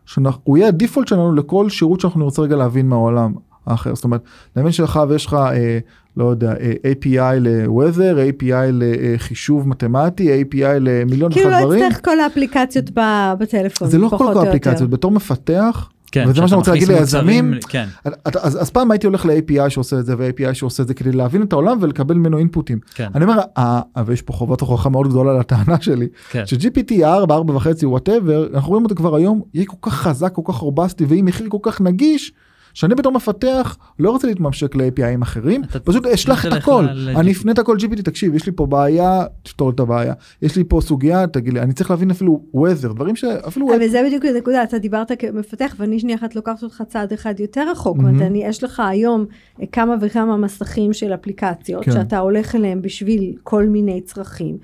שהוא יהיה ה default שלנו לכל שירות שאנחנו נרצה רגע להבין מהעולם האחר. זאת אומרת, נבין שלך ויש לך, אה, לא יודע, אה, API ל-weather, API לחישוב מתמטי, API למיליון כאילו אחד לא דברים. אצטרך כל האפליקציות בטלפון, זה לא כל או כך יותר. אפליקציות, בתור מפתח, כן, וזה מה שאני רוצה להגיד ליזמים, כן. אתה- אז, אז פעם הייתי הולך ל-API שעושה את זה ו-API שעושה את זה כדי להבין את העולם ולקבל ממנו inputים. כן. אני אומר, אה, ויש פה חובת הוכחה מאוד גדולה לטענה שלי, כן. ש-GPT 4, 4.5, whatever, אנחנו רואים אותו כבר היום, יהיה כל כך חזק, כל כך robustי ועם מחיר כל כך נגיש, שאני בתור מפתח לא רוצה להתממשק ל-APIים אחרים, אתה פשוט אשלח את הכל, אני אפנה את הכל GPT, תקשיב, יש לי פה בעיה, תפתור את הבעיה, יש לי פה סוגיה, תגיד לי, אני צריך להבין אפילו weather, דברים שאפילו... אבל זה בדיוק הנקודה, אתה דיברת כמפתח ואני שנייה אחת לוקחת אותך צעד אחד יותר רחוק, זאת. אומרת, אני- יש לך היום אה, כמה וכמה מסכים של אפליקציות כן. שאתה הולך אליהם בשביל כל מיני צרכים,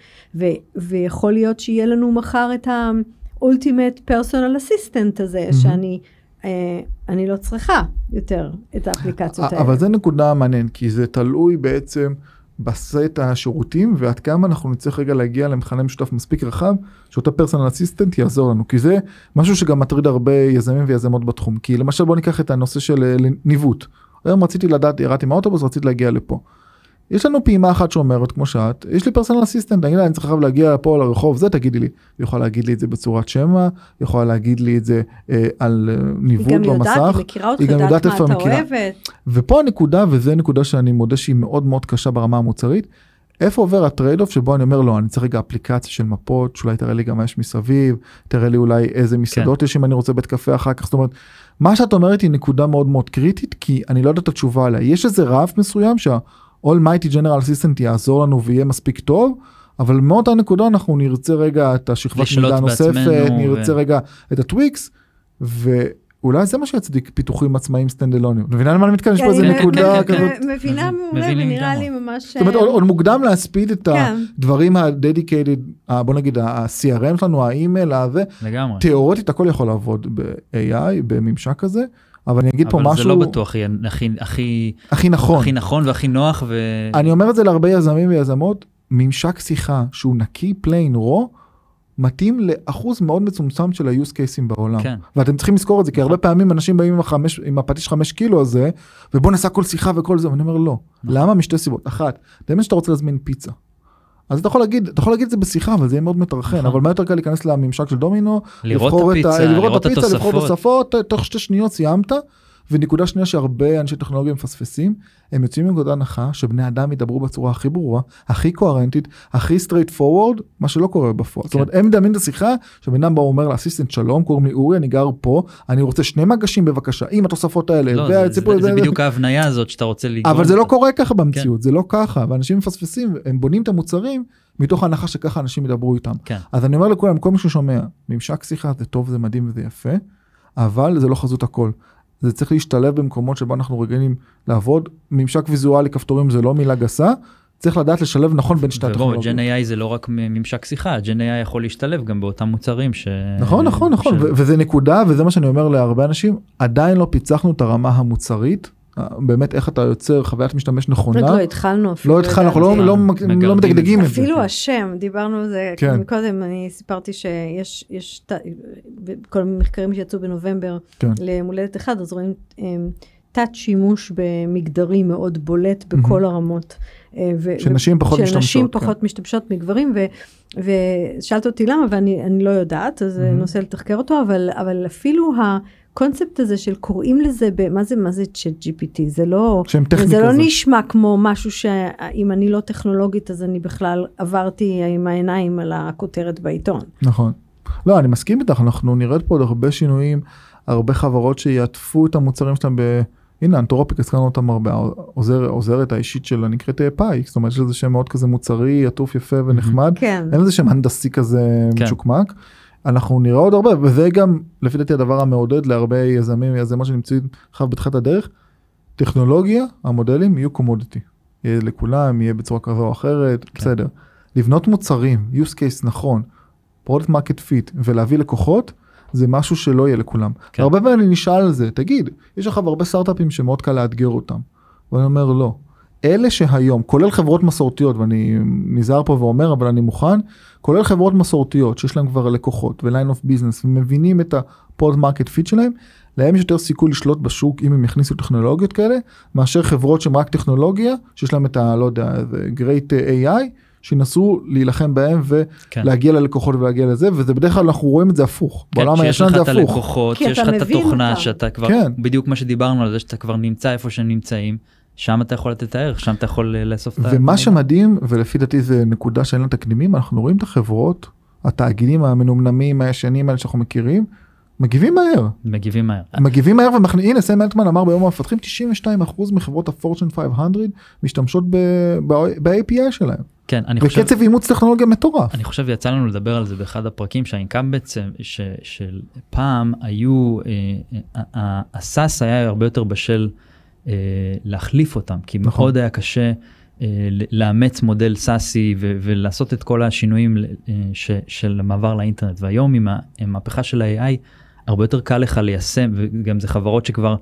ויכול להיות שיהיה לנו מחר את ה-ultimate personal assistant הזה, מהמם. שאני אני לא צריכה יותר את האפליקציות האלה. אבל זה נקודה מעניינת, כי זה תלוי בעצם בסט השירותים ועד כמה אנחנו נצטרך רגע להגיע למכנה משותף מספיק רחב, שאותה פרסונל אסיסטנט יעזור לנו, כי זה משהו שגם מטריד הרבה יזמים ויזמות בתחום. כי למשל בוא ניקח את הנושא של אה, ניווט. היום רציתי לדעת, ירדתי מהאוטובוס, רציתי להגיע לפה. יש לנו פעימה אחת שאומרת, כמו שאת, יש לי פרסונל אסיסטנט, אני, אני צריך להגיע פה לרחוב זה, תגידי לי. היא יכולה להגיד לי את זה בצורת שמע, היא יכולה להגיד לי את זה אה, על אה, היא ניווט גם במסך. יודעת, היא מכירה אותך, היא גם יודעת יודעת מה איפה אתה מכירה. אוהבת. ופה הנקודה, וזה נקודה שאני מודה שהיא מאוד מאוד קשה ברמה המוצרית, איפה עובר ה trade off שבו אני אומר לא, אני צריך רגע אפליקציה של מפות, שאולי תראה לי גם מה יש מסביב, תראה לי אולי איזה מסעדות יש אם אני רוצה בית קפה אחר כך, זאת אומרת, מה שאת אומרת היא נקודה מאוד מאוד קריטית, כי אני לא יודע את התשובה עליה. יש איזה רף מסוים שה-Almighty General Assistant יעזור לנו ויהיה מספיק טוב, אבל מאותה נקודה אנחנו נרצה רגע את השכבת מידע הנוספת, נרצה ו- רגע את הטוויקס, ואולי זה מה שיצדיק פיתוחים עצמאיים סטנדלונים. את מבינה למה אני מתכוון? יש פה אני איזה מ- נקודה מ- כזאת. מבינה מעולה ונראה לגמרי. לי ממש... זאת אומרת, עוד, מוקדם להספיד את כן. הדברים ה-dedicated, ה- בוא נגיד ה-CRM שלנו, האימייל, הזה, לגמרי. תיאורטית הכל יכול לעבוד ב-AI, בממשק כזה, אבל אני אגיד פה אבל משהו זה לא בטוח יהיה הכי הכי הכי נכון. הכי נכון והכי נוח ו... אני אומר את זה להרבה יזמים ויזמות, ממשק שיחה שהוא נקי, plain, raw, מתאים לאחוז מאוד מצומצם של ה-use cases בעולם. כן. ואתם צריכים לזכור את זה, כי הרבה פעמים אנשים באים עם, החמש, עם הפטיש חמש קילו הזה, ובוא נעשה כל שיחה וכל זה, ואני אומר לא. נכון. למה? משתי סיבות. אחת, באמת שאתה רוצה להזמין פיצה. אז אתה יכול להגיד, אתה יכול להגיד את זה בשיחה, אבל זה יהיה מאוד מטרחן, נכון. אבל מה יותר קל להיכנס לממשק של דומינו, לראות את הפיצה, לראות את את הפיצה, לבחור התוספות. תוספות, תוך שתי שניות סיימת. ונקודה שנייה שהרבה אנשי טכנולוגיה מפספסים, הם יוצאים מנקודת הנחה שבני אדם ידברו בצורה הכי ברורה, הכי קוהרנטית, הכי straight forward, מה שלא קורה בפועל. זאת אומרת, הם מדמיינים את השיחה, שבן אדם בא ואומר לאסיסטנט שלום, קוראים לי אורי, אני גר פה, אני רוצה שני מגשים בבקשה, עם התוספות האלה, לא, זה- זה- זה הזה- בדיוק ההבניה הזאת שאתה רוצה לגרום. אבל זה לא. קורה ככה במציאות, זה לא ככה, ואנשים מפספסים, הם בונים את המוצרים מתוך ההנחה שככה אנשים ידברו איתם. כן. אז אני אומר לכולם, כל מי ששומע, ממשק שיחה זה טוב, זה מדהים וזה יפה, אבל זה לא חזות הכל. זה צריך להשתלב במקומות שבו אנחנו רגילים לעבוד. ממשק ויזואלי, כפתורים זה לא מילה גסה, צריך לדעת לשלב נכון בין שתי הטכנולוגיות. ג'ן AI זה לא רק ממשק שיחה, ג'ן AI יכול להשתלב גם באותם מוצרים ש... נכון, נכון, נכון, ש- וזה נקודה, וזה מה שאני אומר להרבה אנשים, עדיין לא פיצחנו את הרמה המוצרית, באמת איך אתה יוצר חוויית משתמש נכונה. עוד לא התחלנו אפילו. לא התחלנו, אנחנו לא-. לא לא זה. מדגדגים את זה. אפילו השם, דיברנו על זה כן. מקודם, אני סיפרתי שיש, יש, ת- בכל המחקרים שיצאו בנובמבר כן. למולדת אחד, אז רואים אמ, תת שימוש במגדרי מאוד בולט בכל הרמות. אה, ו- שנשים פחות משתמשות, שנשים כן. פחות משתמשות מגברים, ו- ושאלת אותי למה, ואני אני לא יודעת, אז זה מהמם. נושא לתחקר אותו, אבל, אבל אפילו הקונספט הזה של קוראים לזה, ב- מה זה, מה זה צ'אט GPT, זה לא... זה לא כזאת. נשמע כמו משהו שאם אני לא טכנולוגית אז אני בכלל עברתי עם העיניים על הכותרת בעיתון. נכון. לא, אני מסכים איתך, אנחנו נרד פה עוד הרבה שינויים, הרבה חברות שיעטפו את המוצרים שלהם ב... הנה, אנתרופיק, הזכרנו אותם הרבה, העוזר, העוזרת האישית שלה נקראת פאי, זאת אומרת, יש לזה שם מאוד כזה מוצרי, עטוף יפה ונחמד, כן. אין לזה שם הנדסי כזה כן. מצ'וקמק. אנחנו נראה עוד הרבה, וזה גם, לפי דעתי, הדבר המעודד להרבה יזמים ויזמות שנמצאים עכשיו בתחילת הדרך. טכנולוגיה, המודלים יהיו קומודיטי. יהיה לכולם, יהיה בצורה כזו או אחרת, כן. בסדר. לבנות מוצרים, use case נכון, product market fit, ולהביא לקוחות, זה משהו שלא יהיה לכולם. כן. הרבה פעמים אני נשאל על זה, תגיד, יש לך הרבה סטארט-אפים שמאוד קל לאתגר אותם. ואני אומר לא. אלה שהיום, כולל חברות מסורתיות, ואני נזהר פה ואומר, אבל אני מוכן, כולל חברות מסורתיות שיש להם כבר לקוחות ו-line of business ומבינים את ה-pod market fit שלהם, להם יש יותר סיכוי לשלוט בשוק אם הם יכניסו טכנולוגיות כאלה, מאשר חברות שהן רק טכנולוגיה, שיש להם את ה... לא יודע, איזה great AI, שינסו להילחם בהם כן. ולהגיע ללקוחות ולהגיע לזה, וזה בדרך כלל אנחנו רואים את זה הפוך. כן, בעולם הישן לך זה את הפוך. הלקוחות, כי שיש אתה לך את התוכנה אותם. שאתה כבר, כן. בדיוק מה שדיברנו על זה שאתה כבר נמצא איפה שהם נמצאים, שם אתה יכול לתת את הערך, שם אתה יכול אה, לאסוף את ה... ומה שמדהים, ולפי דעתי זה נקודה שאין לה תקדימים, אנחנו רואים את החברות, התאגידים המנומנמים הישנים האלה שאנחנו מכירים, מגיבים מהר. מגיבים מהר. מגיבים מהר ומכניס, הנה סם אלטמן אמר ביום המפתחים 92% מחברות הפורצ'ן 500 משתמשות ב-API שלהם. כן, אני חושב... וקצב אימוץ טכנולוגיה מטורף. אני חושב יצא לנו לדבר על זה באחד הפרקים שהאינקאם בעצם ש, של פעם היו אה, אה, הסאס היה הרבה יותר בשל אה, להחליף אותם כי נכון. מאוד היה קשה אה, לאמץ מודל סאסי ולעשות את כל השינויים אה, ש, של המעבר לאינטרנט והיום עם המהפכה של ה-AI הרבה יותר קל לך ליישם וגם זה חברות שכבר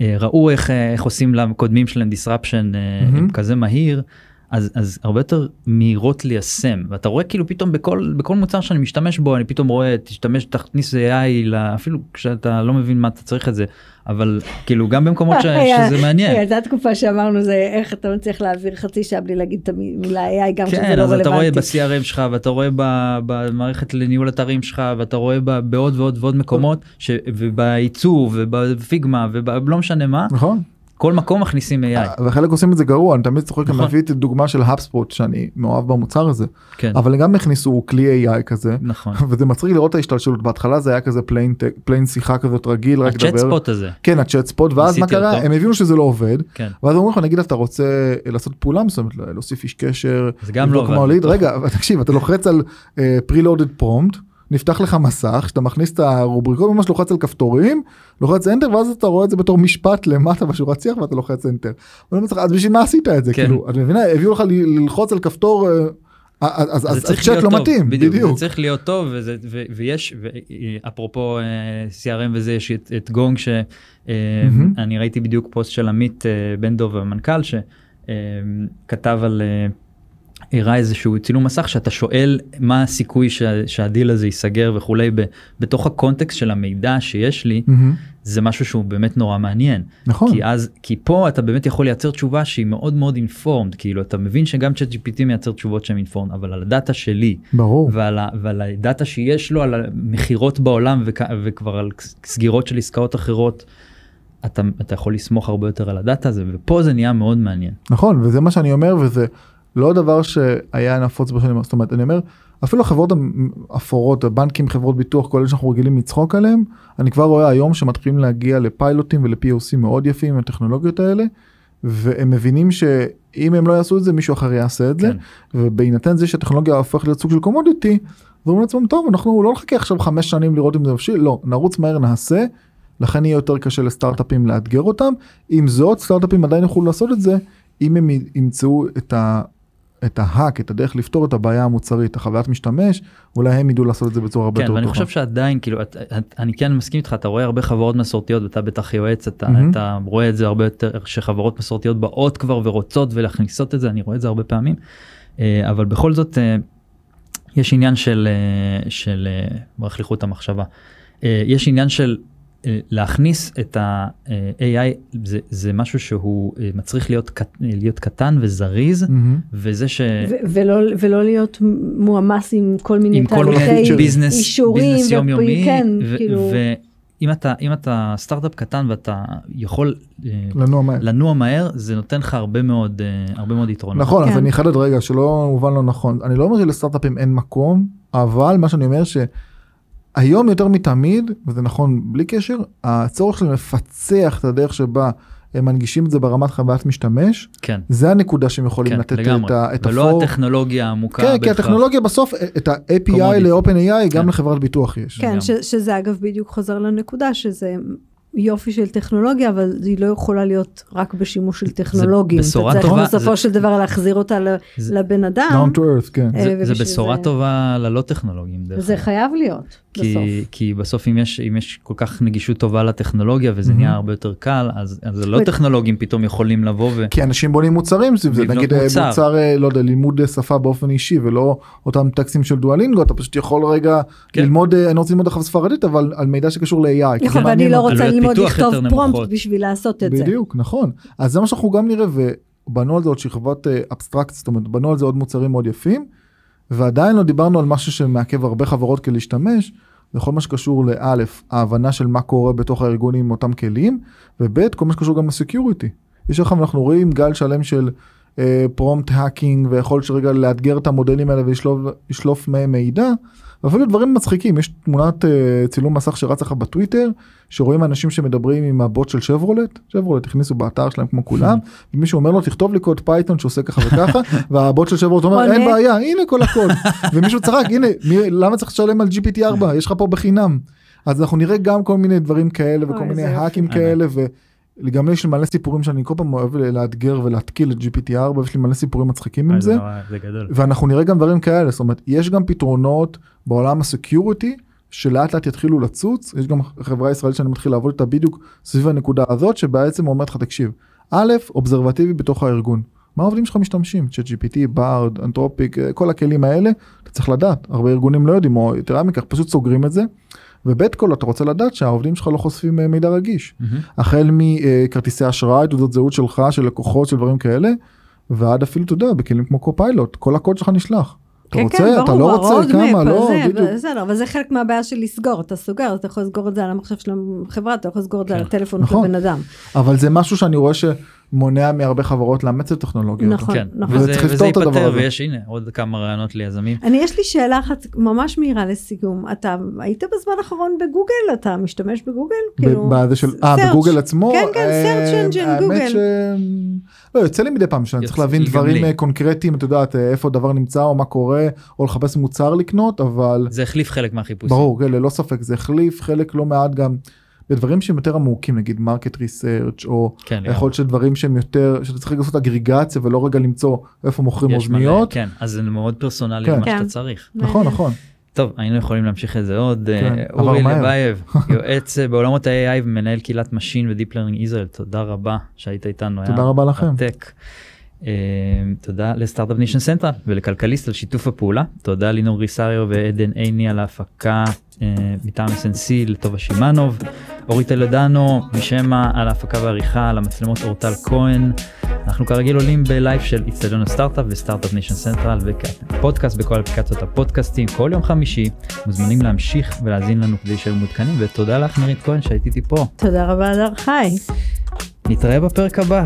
אה, ראו איך, אה, איך עושים לקודמים שלהם disruption אה, מהמם. כזה מהיר. אז, אז הרבה יותר מהירות ליישם ואתה רואה כאילו פתאום בכל בכל מוצר שאני משתמש בו אני פתאום רואה תשתמש תכניס AI אפילו כשאתה לא מבין מה אתה צריך את זה אבל כאילו גם במקומות ש, שזה מעניין. הייתה תקופה שאמרנו זה איך אתה מצליח להעביר חצי שעה בלי להגיד את המילה AI גם כשזה כן לא אז אתה רואה רלוונטי. ב-CRM שלך ואתה רואה ב- במערכת לניהול אתרים שלך ואתה רואה ב- בעוד ועוד ועוד מקומות ש- ובעיצוב וב Figma ולא משנה מה נכון? כל מקום מכניסים AI. וחלק עושים את זה גרוע, אני תמיד צוחק, אני נכון. מביא את הדוגמה של ה HubSpot שאני מאוהב במוצר הזה, כן אבל גם הכניסו כלי AI כזה, נכון. וזה מצחיק לראות את ההשתלשלות, בהתחלה זה היה כזה plain, פליין שיחה כזאת רגיל, רק הצ'אט לדבר, ספוט הזה כן הצ'אט ספוט, ואז מה קרה, אותו. הם הבינו שזה לא עובד, כן ואז אומרים לך נגיד אתה רוצה לעשות פעולה מסוימת, להוסיף איש קשר, זה גם לא. הוליד, רגע תקשיב אתה לוחץ על פרילודד פרומפט, נפתח לך מסך שאתה מכניס את הרובריקות ממש לוחץ על כפתורים לוחץ enter ואז אתה רואה את זה בתור משפט למטה בשורת שיח ואתה לוחץ enter. אז בשביל מה עשית את זה כן. כאילו את מבינה הביאו לך ללחוץ על כפתור אה, אז אז זה אז צריך צ'אט להיות לא טוב, מתאים בדיוק, בדיוק. זה צריך להיות טוב וזה, ו, ויש ו, אפרופו אה, CRM וזה יש את, את גונג שאני מהמם. אני ראיתי בדיוק פוסט של עמית אה, בן דוב המנכ"ל שכתב על אה, הראה איזשהו צילום מסך שאתה שואל מה הסיכוי שה, שהדיל הזה ייסגר וכולי ב, בתוך הקונטקסט של המידע שיש לי מהמם. זה משהו שהוא באמת נורא מעניין. נכון כי אז כי פה אתה באמת יכול לייצר תשובה שהיא מאוד מאוד informed כאילו אתה מבין שגם ChatGPT מייצר תשובות שהן informed אבל על הדאטה שלי ברור ועל, ה, ועל הדאטה שיש לו על המכירות בעולם וכ, וכבר על סגירות של עסקאות אחרות. אתה, אתה יכול לסמוך הרבה יותר על הדאטה הזה ופה זה נהיה מאוד מעניין. נכון וזה מה שאני אומר וזה לא דבר שהיה נפוץ בשנים זאת אומרת אני אומר אפילו החברות האפורות הבנקים חברות ביטוח כל אלה שאנחנו רגילים לצחוק עליהם אני כבר רואה היום שמתחילים להגיע לפיילוטים ול-POC מאוד יפים עם הטכנולוגיות האלה והם מבינים שאם הם לא יעשו את זה מישהו אחר יעשה את זה כן. ובהינתן זה שהטכנולוגיה הופכת להיות סוג של קומודיטי. ואומרים לעצמם טוב אנחנו לא נחכה עכשיו חמש שנים לראות אם זה מבשיל לא נרוץ מהר נעשה. לכן יהיה יותר קשה לסטארט-אפים לאתגר אותם עם זאת סטארט-אפים עדיין יוכלו לעשות את זה אם הם ימצאו את ה... את ההאק, את הדרך לפתור את הבעיה המוצרית, החוויית משתמש, אולי הם ידעו לעשות את זה בצורה הרבה כן יותר ואני טובה. חושב שעדיין כאילו את, את, אני כן מסכים איתך אתה רואה הרבה חברות מסורתיות ואתה בטח יועץ אתה, מהמם. אתה רואה את זה הרבה יותר שחברות מסורתיות באות כבר ורוצות ולהכניסות את זה אני רואה את זה הרבה פעמים אה, אבל בכל זאת אה, יש עניין של אה, של חוט המחשבה יש עניין של להכניס את ה-AI זה, זה משהו שהוא אה, מצריך להיות, קט- להיות קטן וזריז מהמם. וזה ש... ו- ולא, ולא להיות מועמס עם כל מיני עם כל מיני business, אישורים, business יומיומי, כן, ו- כאילו, ואם אתה, אם אתה סטארט-אפ קטן ואתה יכול אה, לנוע מהר. לנוע מהר, זה נותן לך הרבה מאוד, אה, הרבה מאוד יתרונות. נכון, אז כן. אני אחדד רגע שלא מובן לא נכון. אני לא אומר שלסטארט-אפים אין מקום, אבל מה שאני אומר שהיום יותר מתמיד, וזה נכון בלי קשר, הצורך שלהם לפצח את הדרך שבה הם מנגישים את זה ברמת חוויית משתמש, כן, זה הנקודה שהם יכולים כן, לתת לגמרי. את ה- את ולא הפור. הטכנולוגיה העמוקה כן, כי. הטכנולוגיה בסוף, את ה-API. ל-OpenAI גם כן. לחברת ביטוח יש. כן. ש, שזה אגב בדיוק חוזר לנקודה, שזה יופי של טכנולוגיה, אבל היא לא יכולה להיות רק בשימוש של טכנולוגים. בשורה אתה צריך טובה, בסופו זה- של דבר להחזיר אותה ל- זה- לבן אדם, down to earth, כן. אה, זה, זה בשורה זה- טובה ללא טכנולוגים. אגב. חייב להיות בסוף. כי, כי בסוף אם יש, אם יש כל כך נגישות טובה לטכנולוגיה וזה Mhm. נהיה הרבה יותר קל, אז, אז לא זאת- טכנולוגים פתאום יכולים לבוא ו... כי אנשים בונים מוצרים סביב זה, נגיד אה, מוצר. מוצר, אה, לא יודע, לימוד שפה באופן אישי ולא אותם טקסטים של דואלינגו, אתה פשוט יכול רגע כן. ללמוד, אה, אני רוצה ללמוד עכשיו ספרדית, אבל על מידע שקשור ל-AI. כי נכון, ואני לא. רוצה ללמוד לכתוב פרומפט. בשביל לעשות את זה. בדיוק, נכון. אז זה מה שאנחנו גם נראה, ובנו על זה עוד שכבת אבסטרקציה, זאת אומרת, בנו על זה עוד מוצרים מאוד יפים, ועדיין לא דיברנו על משהו שמעכב הרבה חברות מלהשתמש, בכל מה שקשור לאלף, ההבנה של מה קורה בתוך הארגונים עם אותם כלים, וב' כל מה שקשור גם ל security. יש לך, אנחנו רואים גל שלם של prompt hacking, ויכול שרגע לאתגר את המודלים האלה ולשלוף מהם מידע, ואפילו דברים מצחיקים, יש תמונת אה, צילום מסך שרץ לך בטוויטר, שרואים אנשים שמדברים עם הבוט של שברולט, שברולט הכניסו באתר שלהם כמו כולם, ומישהו אומר לו תכתוב לי קוד Python שעושה ככה וככה, והבוט של שברולט אומר. אין בעיה, הנה כל הקוד, ומישהו צחק, הנה, מי, למה צריך לשלם על GPT 4, יש לך פה בחינם. אז אנחנו נראה גם כל מיני דברים כאלה וכל מיני. האקים. כאלה, וגם לי יש לי מלא סיפורים שאני כל פעם אוהב לאתגר ולהתקיל את GPT 4, יש לי מלא סיפורים מצחיקים עם אה, זה. זה גדול. ואנחנו נראה גם דברים כאלה, זאת אומרת, יש גם פתרונות בעולם ה security שלאט לאט יתחילו לצוץ, יש גם חברה ישראלית שאני מתחיל לעבוד איתה בדיוק סביב הנקודה הזאת, שבעצם אומרת לך, תקשיב, א', observability בתוך הארגון. מה העובדים שלך משתמשים? ChatGPT, Bard, Anthropic, אה, כל הכלים האלה, אתה צריך לדעת, הרבה ארגונים לא יודעים, או יתרה מכך, פשוט סוגרים את זה. וב' כל אתה רוצה לדעת שהעובדים שלך לא חושפים אה, מידע רגיש. החל מכרטיסי אשראי, תעודות זהות שלך, של לקוחות, של דברים כאלה, ועד אפילו, אתה יודע, בכלים כמו Copilot, כל הקוד שלך נשלח. אתה כן, רוצה, כן, אתה ברור, לא רוצה, כמה, לא, הזה, בדיוק. בסדר, אבל זה חלק מהבעיה של לסגור, אתה סוגר, אתה יכול לסגור את זה על המחשב של החברה, אתה יכול לסגור את זה כן. על הטלפון של נכון. בן אדם. אבל זה משהו שאני רואה מונע מהרבה חברות לאמץ את הטכנולוגיות. נכון. כן, נכון. וזה, וצריך וזה לפתור את הדבר הזה. ויש הנה עוד כמה רעיונות ליזמים. אני יש לי שאלה אחת ממש מהירה לסיכום. אתה היית בזמן האחרון בגוגל? אתה משתמש בגוגל? כאילו, בזה של, אה. בגוגל עצמו? כן, כן, אה, search engine, האמת גוגל. ש... לא, יוצא לי מדי פעם שאני צריך להבין דברים לי. אה, קונקרטיים, את יודעת, אה, איפה דבר נמצא או מה קורה, או לחפש מוצר לקנות, אבל זה החליף חלק מהחיפושים. ברור, כן, ללא ספק, זה החליף חלק לא מעט גם בדברים שהם יותר עמוקים, נגיד market research או כן. יכול להיות שדברים שהם יותר, שאתה צריך לעשות אגריגציה ולא רגע למצוא איפה מוכרים אוזניות. כן, אז זה מאוד פרסונלי כן. למה כן. שאתה צריך. נכון. נכון. טוב, היינו יכולים להמשיך את זה עוד. כן, אה, עבר אורי אליאבייב, יועץ אה, בעולמות ה-AI ומנהל קהילת machine ו deep learning ישראל, תודה רבה שהיית איתנו. תודה רבה לכם. מרתק. אה, תודה לסטארט-אפ ניישן סנטרל ולכלכליסט על שיתוף הפעולה. תודה לינור ריסריו ועדן עיני על ההפקה מטעם SNC לטובה שמאנוב. אורית טלדנו משמע על ההפקה והעריכה על המצלמות אורטל כהן. אנחנו כרגיל עולים בלייב של איצטדיון הסטארט-אפ וסטארט-אפ ניישן סנטרל ופודקאסט בכל אפליקציות הפודקאסטים כל יום חמישי. מוזמנים להמשיך ולהאזין לנו כדי שיהיו מעודכנים ותודה לך נירית כהן שהייתי איתי פה. תודה רבה על חי. נתראה בפרק הבא.